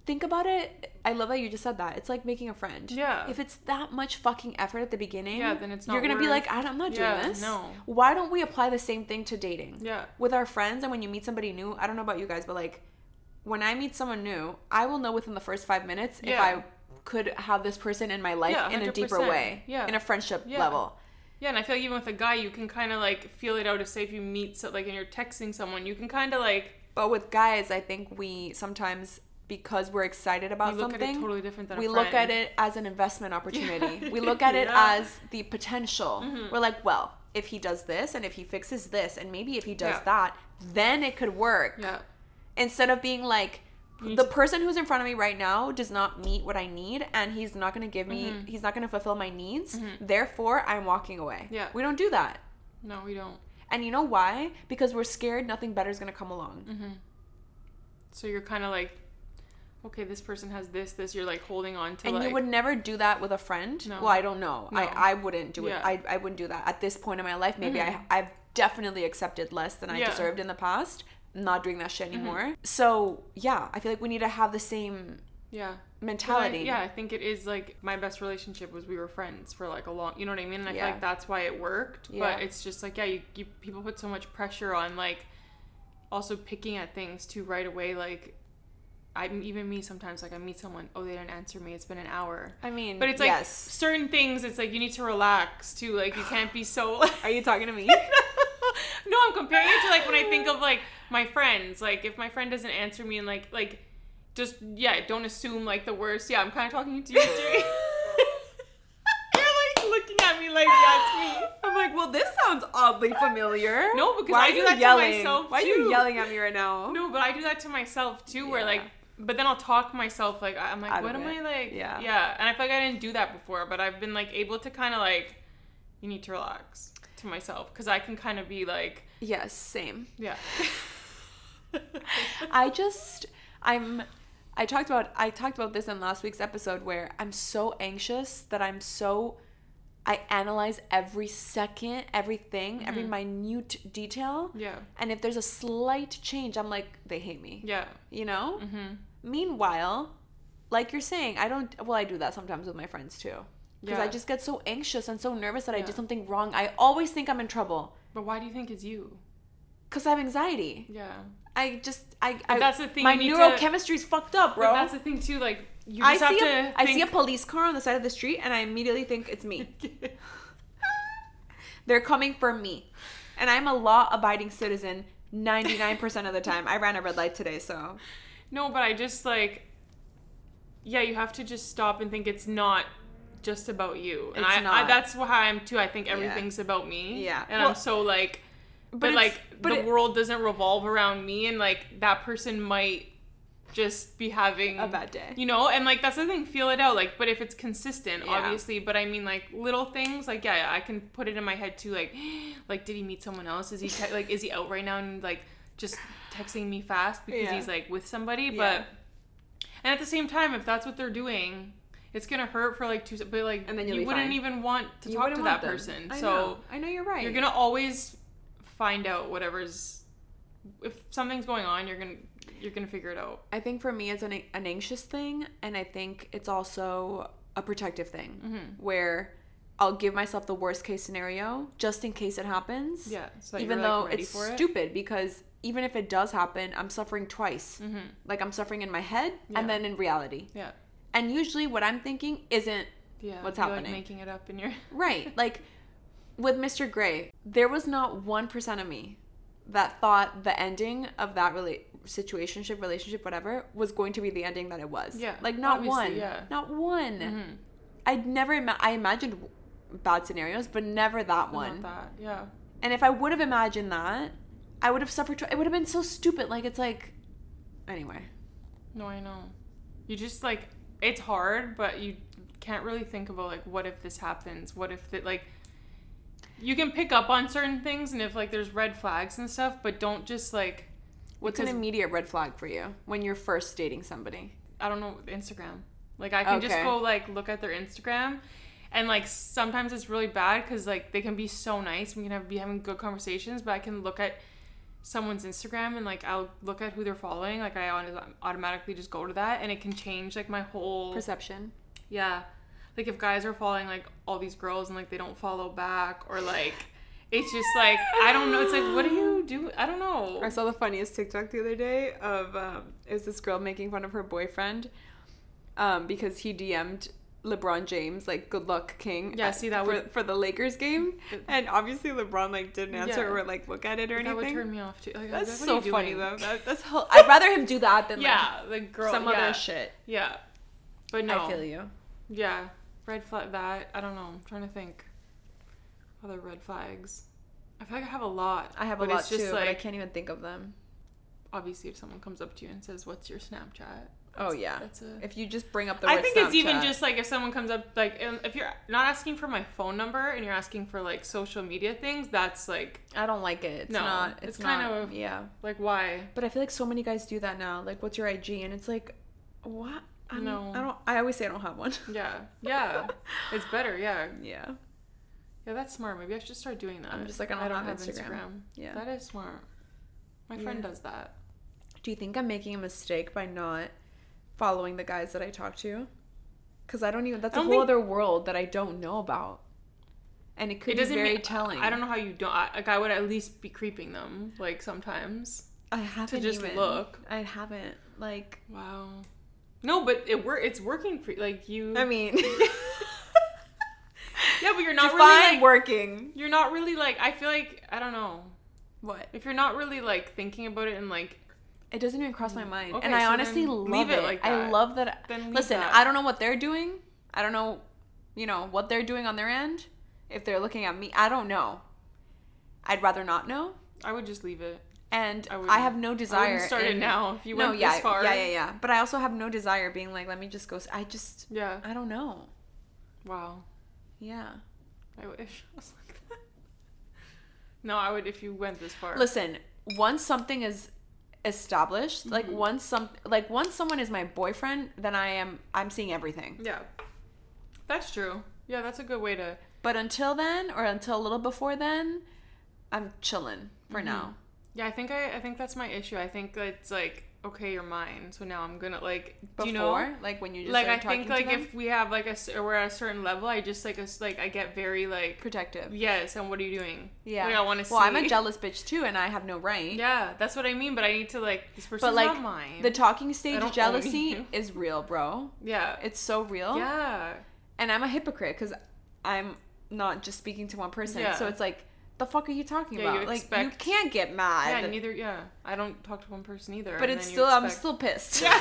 think about it. I love that you just said that. It's like making a friend. Yeah. If it's that much fucking effort at the beginning, Yeah, then it's not. You're gonna be like, I don't- I'm not Yeah, doing this. no. Why don't we apply the same thing to dating? yeah With our friends, and when you meet somebody new, I don't know about you guys, but like, when I meet someone new, I will know within the first five minutes if I could have this person in my life Yeah, in a deeper way, Yeah. in a friendship Yeah. level. yeah and I feel like even with a guy you can kind of like feel it out if say if you meet so like and you're texting someone you can kind of like But with guys, I think we sometimes because we're excited about look something, at it totally different than we look at it as an investment opportunity. [LAUGHS] we look at it Yeah. Mm-hmm. as the potential. We're like, well, if he does this and if he fixes this and maybe if he does Yeah. that, then it could work. yeah Instead of being like, the person who's in front of me right now does not meet what I need and he's not going to give me, Mm-hmm. he's not going to fulfill my needs. Therefore, I'm walking away. Yeah. We don't do that. no we don't And you know why? Because we're scared nothing better is going to come along. Mm-hmm. so you're kind of like okay this person has this this you're like holding on to And like you would never do that with a friend. No. Well, I don't know. No. I, I wouldn't do it. Yeah. I, I wouldn't do that at this point in my life. Maybe mm-hmm. I I've definitely accepted less than I Yeah. deserved in the past. I'm not doing that shit mm-hmm. anymore. So yeah, I feel like we need to have the same yeah mentality. I- yeah, I think it is like my best relationship was we were friends for like a long, you know what I mean? And I Yeah. feel like that's why it worked. Yeah. But it's just like, yeah, you, you people put so much pressure on like also picking at things too right away. Like, I even me sometimes like I meet someone, oh they didn't answer me. It's been an hour. I mean, But it's like yes. certain things. It's like you need to relax too. Like you can't be so. Are you talking to me? [LAUGHS] no, I'm comparing it to like when I think of like my friends. Like if my friend doesn't answer me and like like just yeah, don't assume like the worst. Yeah, I'm kind of talking to you. [LAUGHS] [LAUGHS] You're like looking at me like yeah, it's me. I'm like, well, this sounds oddly familiar. No, because Why I do that to yelling? myself, Why are you yelling at me right now? No, but I do that to myself too. Where like, but then I'll talk myself like I'm like, Out what am it. I like? Yeah. yeah. And I feel like I didn't do that before, but I've been like able to kind of like, you need to relax to myself because I can kind of be like, Yes, same. yeah. [LAUGHS] I just I'm I talked about I talked about this in last week's episode where I'm so anxious that I'm so I analyze every second, everything, every minute detail. Yeah. And if there's a slight change, I'm like, they hate me. Yeah. You know? Mm-hmm. Meanwhile, like you're saying, I don't well, I do that sometimes with my friends too. Because I just get so anxious and so nervous that I Yeah. did something wrong. I always think I'm in trouble. But why do you think it's you? Because I have anxiety. Yeah. I just I, I that's the thing, My need to- fucked up, bro. But that's the thing too. Like you I just have see, to. a, I see a police car on the side of the street and I immediately think it's me. [LAUGHS] They're coming for me. And I'm a law abiding citizen 99% of the time. I ran a red light today, so. No, but I just like, yeah, you have to just stop and think it's not just about you. And I, I, that's how I am too. I think everything's about me. Yeah. And Well, I'm so like, but, but like but the it- world doesn't revolve around me, and like that person might just be having A bad day. You know, and like that's the thing. Feel it out. Like, but if it's consistent, Yeah. obviously. But I mean, like little things. Like, yeah, I can put it in my head too. Like, [GASPS] like did he meet someone else? Is he like is he out right now and like just texting me fast because Yeah. he's like with somebody? Yeah. But and at the same time, if that's what they're doing, it's gonna hurt for like two. But like, And then you wouldn't fine. even want to You talk to that them. person. I so know. I know you're right. you're gonna always find out whatever's if something's going on, you're gonna you're gonna figure it out. I think for me it's an, an anxious thing, and I think it's also a protective thing Mm-hmm. where I'll give myself the worst case scenario just in case it happens. Yeah, so even like, though ready it's for it. stupid because even if it does happen, I'm suffering twice. Like I'm suffering in my head Mm-hmm. Yeah. and then in reality. Yeah, And usually what I'm thinking isn't yeah. What's happening? Like making it up in your. [LAUGHS] Right. Like with Mr. Grey, there was not 1% of me that thought the ending of that rela- situationship, relationship, whatever, was going to be the ending that it was. Yeah, Like not one. yeah. Not one. Mhm. I'd never ima- I imagined bad scenarios, but never that Not one. that. Yeah. And if I would have imagined that, I would have suffered. It would have been so stupid. Like it's like, anyway. No, I know. You just like it's hard, but you can't really think about like what if this happens? What if that like you can pick up on certain things and if like there's red flags and stuff, but don't just like What's an immediate red flag for you when you're first dating somebody? I don't know Instagram. Like I can just go like look at their Instagram, and like sometimes it's really bad because like they can be so nice. And we can have be having good conversations, but I can look at someone's Instagram and like I'll look at who they're following. Like I automatically just go to that, and it can change like my whole Perception. yeah. Like if guys are following like all these girls and like they don't follow back or like it's just like I don't know. It's like what do you do? I don't know. I saw the funniest TikTok the other day of um, it was this girl making fun of her boyfriend um, because he DM'd LeBron James like "Good luck, King." Yeah, see, that for, would- for the Lakers game, and obviously LeBron like didn't answer Yeah. or like look at it or anything. that would turn me off too. Oh, like, That's what so funny though. That, [LAUGHS] that's hel- I'd rather him do that than Yeah, the like girl. some yeah. other shit. Yeah, but no. I feel you. Yeah, red flag. That I don't know. I'm trying to think. Other red flags. I feel like I have a lot. I have a lot it's just too, like but I can't even think of them. obviously if someone comes up to you and says, "What's your Snapchat?" Oh yeah. That's a. If you just bring up the I word think it's even just like if someone comes up like um, if you're not asking for my phone number and you're asking for like social media things, that's like I don't like it. It's No, not. it's It's, kind not, of- yeah. like why? But I feel like so many guys do that now. Like, what's your IG? And it's like, what? I'm, No. I don't. I always say I don't have one. Yeah, yeah, [LAUGHS] it's better. Yeah, yeah. yeah, that's smart. Maybe I should start doing that. I'm just like, I don't have Instagram. Yeah. That is smart. My friend Yeah. does that. Do you think I'm making a mistake by not following the guys that I talk to? Because I don't even. That's I a don't whole other world that I don't know about, and it could it be doesn't very mean, telling. I don't know how you don't. I, like I would at least be creeping them like sometimes. I haven't to just even, look. I haven't. Like, Wow. No, but it work. It's working for like you. I mean, [LAUGHS] yeah, but you're not define really like, working. You're not really like. I feel like I don't know. What? If you're not really like thinking about it and like It doesn't even cross my mm. mind, Okay, and I so honestly love it. it like I love that. Then leave Listen, that. I don't know what they're doing. I don't know, you know, what they're doing on their end. If they're looking at me, I don't know. I'd rather not know, I would just leave it. and I I, have no desire. wouldn't start it now if you no, went yeah, this far. yeah, yeah, yeah. But I also have no desire being like, let me just go. I just, Yeah. I don't know. Wow. Yeah. I wish I was like that. [LAUGHS] No, I would if you went this far. Listen, once something is established, like Mm-hmm. once some, like once someone is my boyfriend, then I am, I'm seeing everything. Yeah. That's true. Yeah, that's a good way to. But until then, or until a little before then, I'm chilling for Mm-hmm. now. Yeah, I think I I think that's my issue. I think it's like okay, you're mine. So now I'm gonna like. Before, Do you know? like when you just Like I think like if we have like a or we're at a certain level, I just like a like I get very like protective. yes. And what are you doing? Yeah. Like I want to see. Well, I'm a jealous bitch too, and I have no right. Yeah, that's what I mean. But I need to like this person's But like not mine. the talking stage jealousy [LAUGHS] is real, bro. yeah. It's so real. yeah. And I'm a hypocrite because I'm not just speaking to one person. Yeah. So it's like, the fuck are you talking Yeah, you about? like you can't get mad. Yeah, neither. Yeah, I don't talk to one person either. but it's still I'm still pissed. [LAUGHS] Yeah,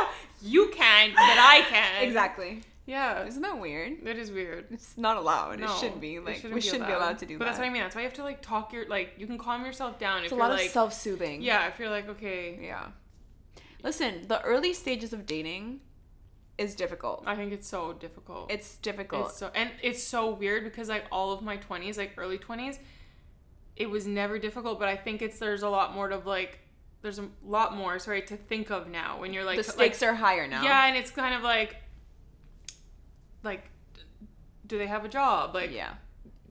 yeah. You can, but I can. exactly. Yeah, Isn't that weird? it is weird. It's not allowed. No, it shouldn't be. Like shouldn't we shouldn't be allowed to do but that. that's what I mean. That's why you have to like talk your like. You can calm yourself down It's if a you're lot like of self-soothing. yeah. If you're like okay, Yeah. Listen, the early stages of dating is difficult. I think it's so difficult. It's difficult. It's so and it's so weird because like all of my twenties, like early twenties, it was never difficult. But I think it's there's a lot more to like. There's a lot more, sorry, to think of now when you're like the stakes like, are higher now. Yeah, and it's kind of like, like, do they have a job? Like, Yeah.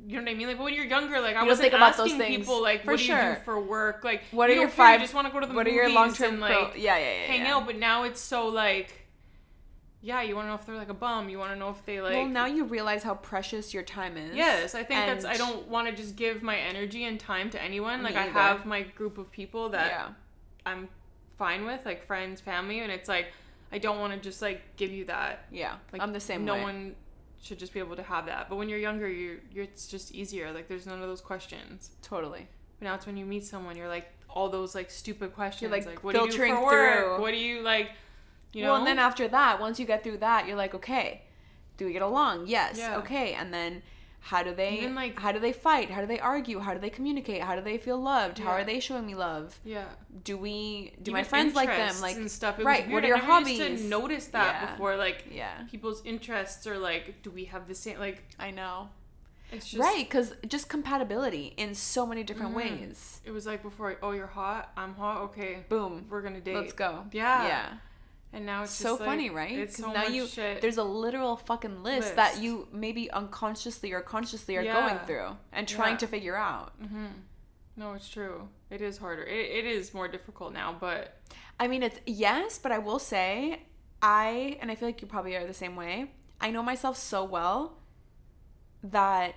you know what I mean? Like, but when you're younger, like I wasn't think about those asking things. people like, For what do you do for work? Like, What you are your don't care, five? You just want to go to the what movies are your long term? like yeah, yeah, yeah. hang yeah. out. But now it's so like, yeah, you want to know if they're like a bum. You want to know if they like. well, now you realize how precious your time is. Yes, I think that's. I don't want to just give my energy and time to anyone. Like I have my group of people that Yeah. I'm fine with, like friends, family, and it's like I don't want to just like give you that. Yeah. Like I'm the same way. No way. one should just be able to have that. But when you're younger, you're, you're it's just easier. Like there's none of those questions. Totally. But now it's when you meet someone, you're like all those like stupid questions. like, what do you do filtering for work? through. What do you like? You know. Well, and then after that, once you get through that, you're like, okay, do we get along? Yes. Yeah. Okay. And then how do they Even, like- how do they fight? How do they argue? How do they communicate? How do they feel loved? How are they showing me love? yeah. Do we do Even my friends like them? Like and stuff. It right. What are I your never hobbies? Used to notice that Yeah. before, like Yeah. people's interests are like, do we have the same? Like I know. it's just right, because just compatibility in so many different Mhm. ways. It was like before. Oh, you're hot. I'm hot. Okay, Boom. we're gonna date. Let's go. Yeah. Yeah. And now it's so just, like, funny, right? It's 'Cause so now you shit. there's a literal fucking list, that you maybe unconsciously or consciously are Yeah. going through and trying Yeah. to figure out. Mm-hmm. No, it's true. It is harder. It, it is more difficult now, but I mean, it's yes, but I will say, I and I feel like you probably are the same way. I know myself so well that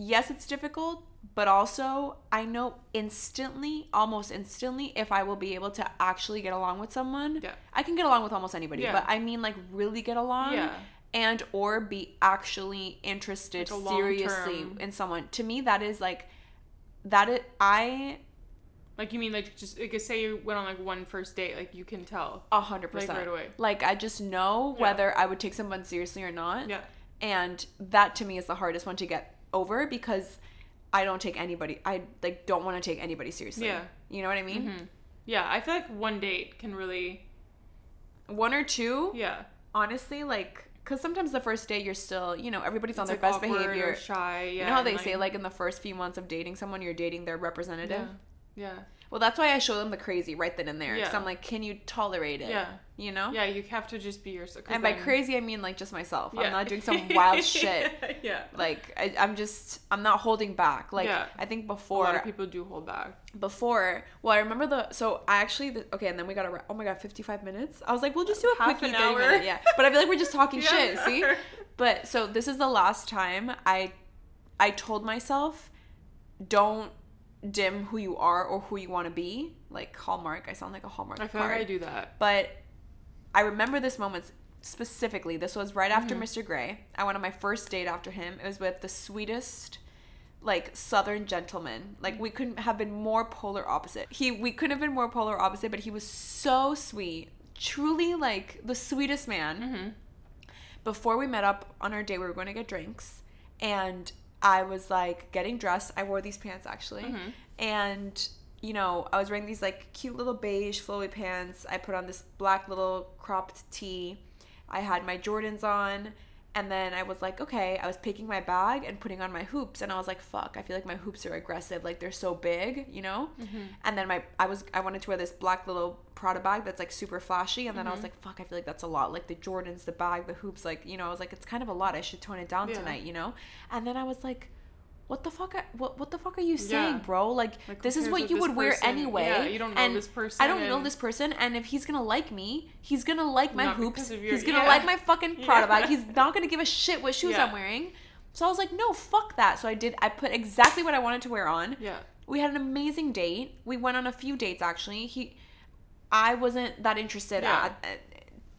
yes, it's difficult, but also I know instantly, almost instantly, if I will be able to actually get along with someone. Yeah. I can get along with almost anybody, Yeah. but I mean like really get along. Yeah. And or be actually interested Like seriously in someone. To me, that is like that. Is, I like you mean like just like say you went on like one first date, like you can tell. A hundred Like, percent. right away. Like I just know Yeah. whether I would take someone seriously or not. Yeah. And that to me is the hardest one to get over because I don't take anybody. I like don't want to take anybody seriously. Yeah. You know what I mean? Mhm. Yeah, I feel like one date can really. One or two. Yeah. Honestly, like because sometimes the first date you're still, you know, everybody's on their like, best behavior. Or shy. Yeah. you know how they and, say like in the first few months of dating someone, you're dating their representative. Yeah. Yeah. Well, that's why I show them the crazy right then and there. Because Yeah. I'm like, can you tolerate it? Yeah. You know. Yeah, you have to just be yourself. And by crazy, I mean like just myself. Yeah. I'm not doing some [LAUGHS] wild shit. [LAUGHS] yeah. like I, i'm just i'm not holding back like Yeah. i think before. A lot of people do hold back. before well i remember the so i actually the, okay and then we got a oh my god 55 minutes i was like we'll just do a Half quickie an 30 hour. minute yeah but i feel like we're just [LAUGHS] talking Yeah, shit see but so this is the last time i i told myself don't dim who you are or who you want to be like hallmark i sound like a hallmark I feel card like I do that. but I remember this moment specifically. This was right after Mm-hmm. Mr. Gray. I went on my first date after him. It was with the sweetest like southern gentleman. Like we couldn't have been more polar opposite. He we couldn't have been more polar opposite, but he was so sweet. Truly like the sweetest man. Mm-hmm. Before we met up on our date, we were going to get drinks and I was like getting dressed. I wore these pants actually. Mm-hmm. And you know, I was wearing these like cute little beige flowy pants. I put on this black little cropped tee. I had my Jordans on. And then I was like, okay, I was picking my bag and putting on my hoops, and I was like, fuck, I feel like my hoops are aggressive, like they're so big, you know. Mm-hmm. And then my, I was, I wanted to wear this black little Prada bag that's like super flashy, and then I was mm-hmm. like, fuck, I feel like that's a lot, like the Jordans, the bag, the hoops, like you know, I was like, it's kind of a lot. I should tone it down Yeah. tonight, you know. And then I was like, what the fuck? What what the fuck are you saying, Yeah. bro? Like, Like, this is what you would wear anyway. yeah, you don't know and this person I don't know this person, and if he's gonna like me, he's gonna like my hoops. your- he's gonna yeah. like my fucking [LAUGHS] Prada bag. He's not gonna give a shit what shoes. I'm wearing. So I was like, no, fuck that. So I did. I put exactly what I wanted to wear on. Yeah. We had an amazing date. We went on a few dates actually. He, I wasn't that interested Yeah. at, at-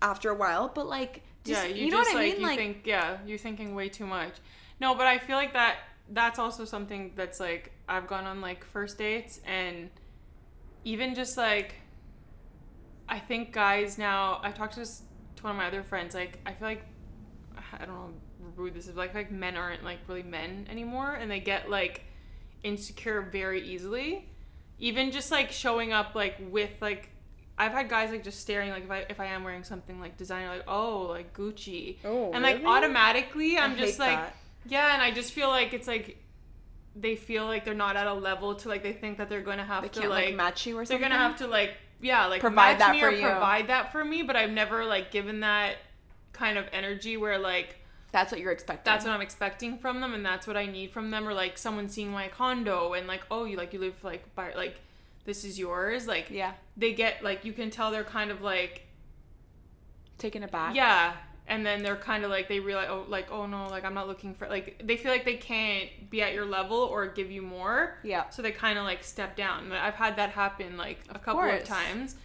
after a while, but like, just, yeah, you, you, know what I like mean? you Like, think yeah, you're thinking way too much. No, but I feel like that that's also something that's like I've gone on like first dates and even just like I think guys now I talked to this to one of my other friends like I feel like I don't know rude this is like like men aren't like really men anymore and they get like insecure very easily. Even just like showing up like with like I've had guys like just staring like if I if I am wearing something like designer like oh like Gucci. Oh, and like automatically I'm I just like that. Yeah and I just feel like it's like they feel like they're not at a level to like they think that they're gonna have they to like, like match you or something. they're gonna have to like yeah like Provide match that me for or you. provide that for me but I've never like given that kind of energy where like That's what you're expecting. that's what I'm expecting from them, and that's what I need from them, or like someone seeing my condo and like, oh, you like you live like by like, this is yours. Like, Yeah. they get like you can tell they're kind of like, taking it back. yeah, and then they're kind of like they realize, oh, like oh no, like I'm not looking for like they feel like they can't be at your level or give you more. Yeah. So they kind of like step down. I've had that happen like a couple of times,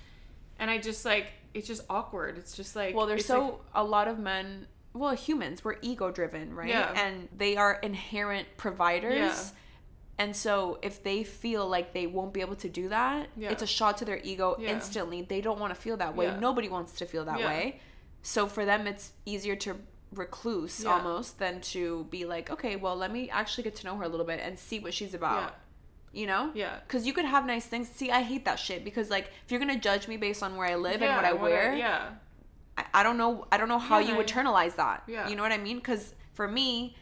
and I just like it's just awkward. It's just like Well, there's so like- a lot of men. Well, humans we're ego driven, right? Yeah. And they are inherent providers. Yeah. And so if they feel like they won't be able to do that, Yeah. it's a shot to their ego Yeah. instantly. They don't want to feel that way. Yeah. Nobody wants to feel that Yeah. way. So for them it's easier to recluse Yeah. almost than to be like, okay, well, let me actually get to know her a little bit and see what she's about. Yeah. You know? Yeah. Because you could have nice things. See, I hate that shit because, like, if you're going to judge me based on where I live and what I wear, yeah. I, I don't know I don't know how Yeah, you I- internalize that. Yeah. You know what I mean? Because for me,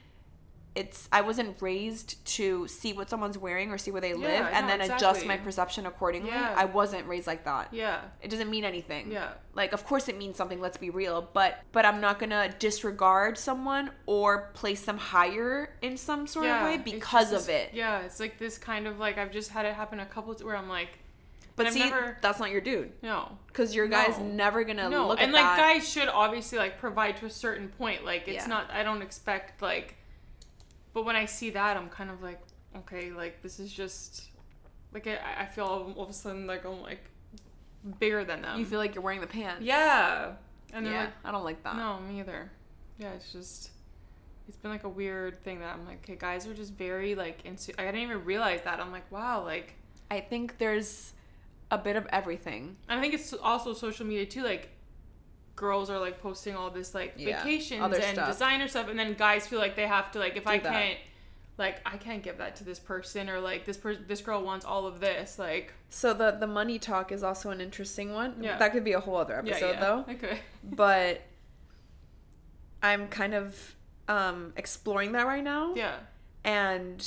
it's I wasn't raised to see what someone's wearing or see where they live and no, then adjust my perception accordingly. Yeah. I wasn't raised like that. Yeah. It doesn't mean anything. Yeah. Like of course it means something, let's be real, but but I'm not going to disregard someone or place them higher in some sort of way because just of it. Yeah, it's like this kind of like I've just had it happen a couple of times where I'm like, But see, never- that's not your dude. no. Cuz your guy's No. never going to No, look and like that. guys should obviously like provide to a certain point. Like it's Yeah. not. I don't expect like, but when I see that, I'm kind of like, okay, like this is just, like I, I feel all, of a sudden like I'm like bigger than them. you feel like you're wearing the pants. yeah, and yeah. like, I don't like that. no, me either. Yeah, it's just. It's been like a weird thing that I'm like, okay, guys are just very like into. I didn't even realize that. I'm like, wow, like I think there's a bit of everything. And I think it's also social media too. Like, girls are like posting all this like Yeah, vacations and stuff. designer stuff, and then guys feel like they have to like if I that. can't, like I can't give that to this person or like this per- this girl wants all of this. Like, So the the money talk is also an interesting one. Yeah. That could be a whole other yeah, episode yeah. though. Okay. [LAUGHS] But I'm kind of um exploring that right now. Yeah. And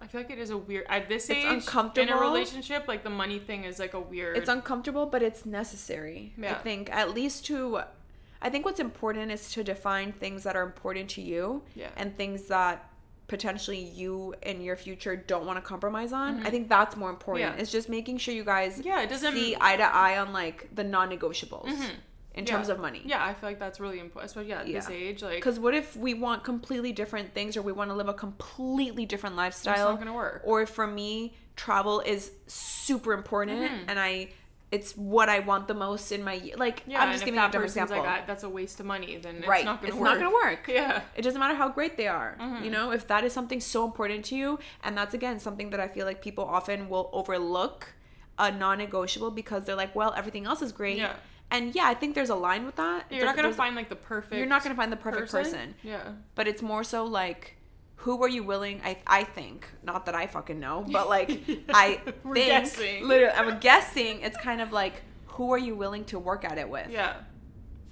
I feel like it is a weird at this It's age in a relationship. Like the money thing is like a weird. it's uncomfortable, but it's necessary. I think at least to I think what's important is to define things that are important to you Yeah. and things that potentially you in your future don't want to compromise on. I think that's more important. Mm-hmm. Yeah. It's just making sure you guys Yeah, it doesn't- see eye to eye on like the non-negotiables in Yeah. terms of money. Yeah, I feel like that's really important. Especially yeah, at this age, like Because what if we want completely different things or we want to live a completely different lifestyle? It's not gonna work. Or if for me, travel is super important and I it's what I want the most in my like yeah, I'm just giving that different person's example. like "Ah, that's a waste of money, then it's right. not gonna it's work. not gonna work. Yeah. It doesn't matter how great they are. Mm-hmm. You know, if that is something so important to you, and that's again something that I feel like people often will overlook a non-negotiable because they're like, well, everything else is great. Yeah. And yeah, I think there's a line with that. You're not gonna find like the perfect. You're not gonna find the perfect person. Yeah. but it's more so like who are you willing i i think not that i fucking know but [LAUGHS] like i We're think guessing. literally i'm guessing it's kind of like who are you willing to work at it with Yeah.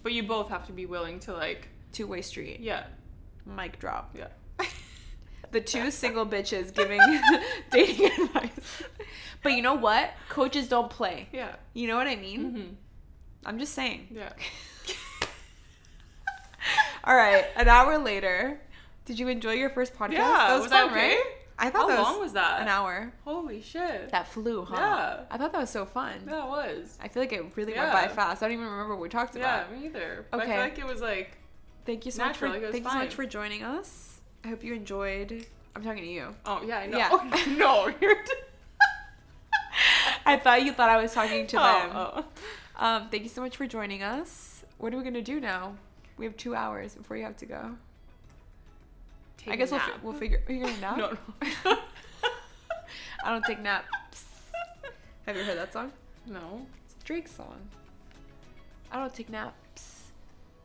But you both have to be willing to like. two-way street Yeah. mic drop Yeah. [LAUGHS] the two single bitches giving [LAUGHS] dating advice but you know what coaches don't play Yeah. you know what i mean Mm-hmm. I'm just saying Yeah. [LAUGHS] all right an hour later did you enjoy your first podcast Yeah, that was, was that fun okay? right i thought How that long was that? an hour Holy shit. That flew, huh? Yeah. I thought that was so fun. That was. I feel like it really went by fast. I don't even remember what we talked about. Yeah, me either. But I feel like it was like. Thank you so much for like, thank you so much for joining us. I hope you enjoyed. I'm talking to you. Oh yeah, I know. Yeah. [LAUGHS] no, you're. [LAUGHS] I thought you thought I was talking to oh, them. oh, oh. Um, thank you so much for joining us. What are we gonna do now? We have two hours before you have to go. Take I guess we'll, fi- we'll figure. Are you gonna [LAUGHS] nap? No, no. [LAUGHS] I don't take naps. Have you heard that song? no. It's a Drake song. I don't take naps.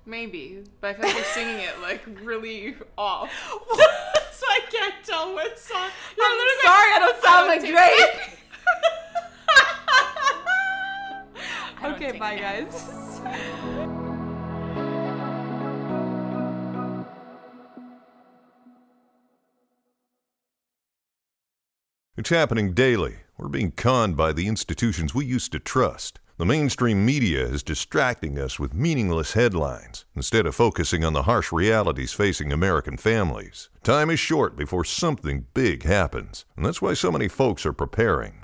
Maybe, but I feel like you're singing it like really off. [LAUGHS] so I can't tell what song. I'm sorry, I don't sound like Drake. Okay, bye naps. guys. It's happening daily. We're being conned by the institutions we used to trust. The mainstream media is distracting us with meaningless headlines instead of focusing on the harsh realities facing American families. Time is short before something big happens, and that's why so many folks are preparing.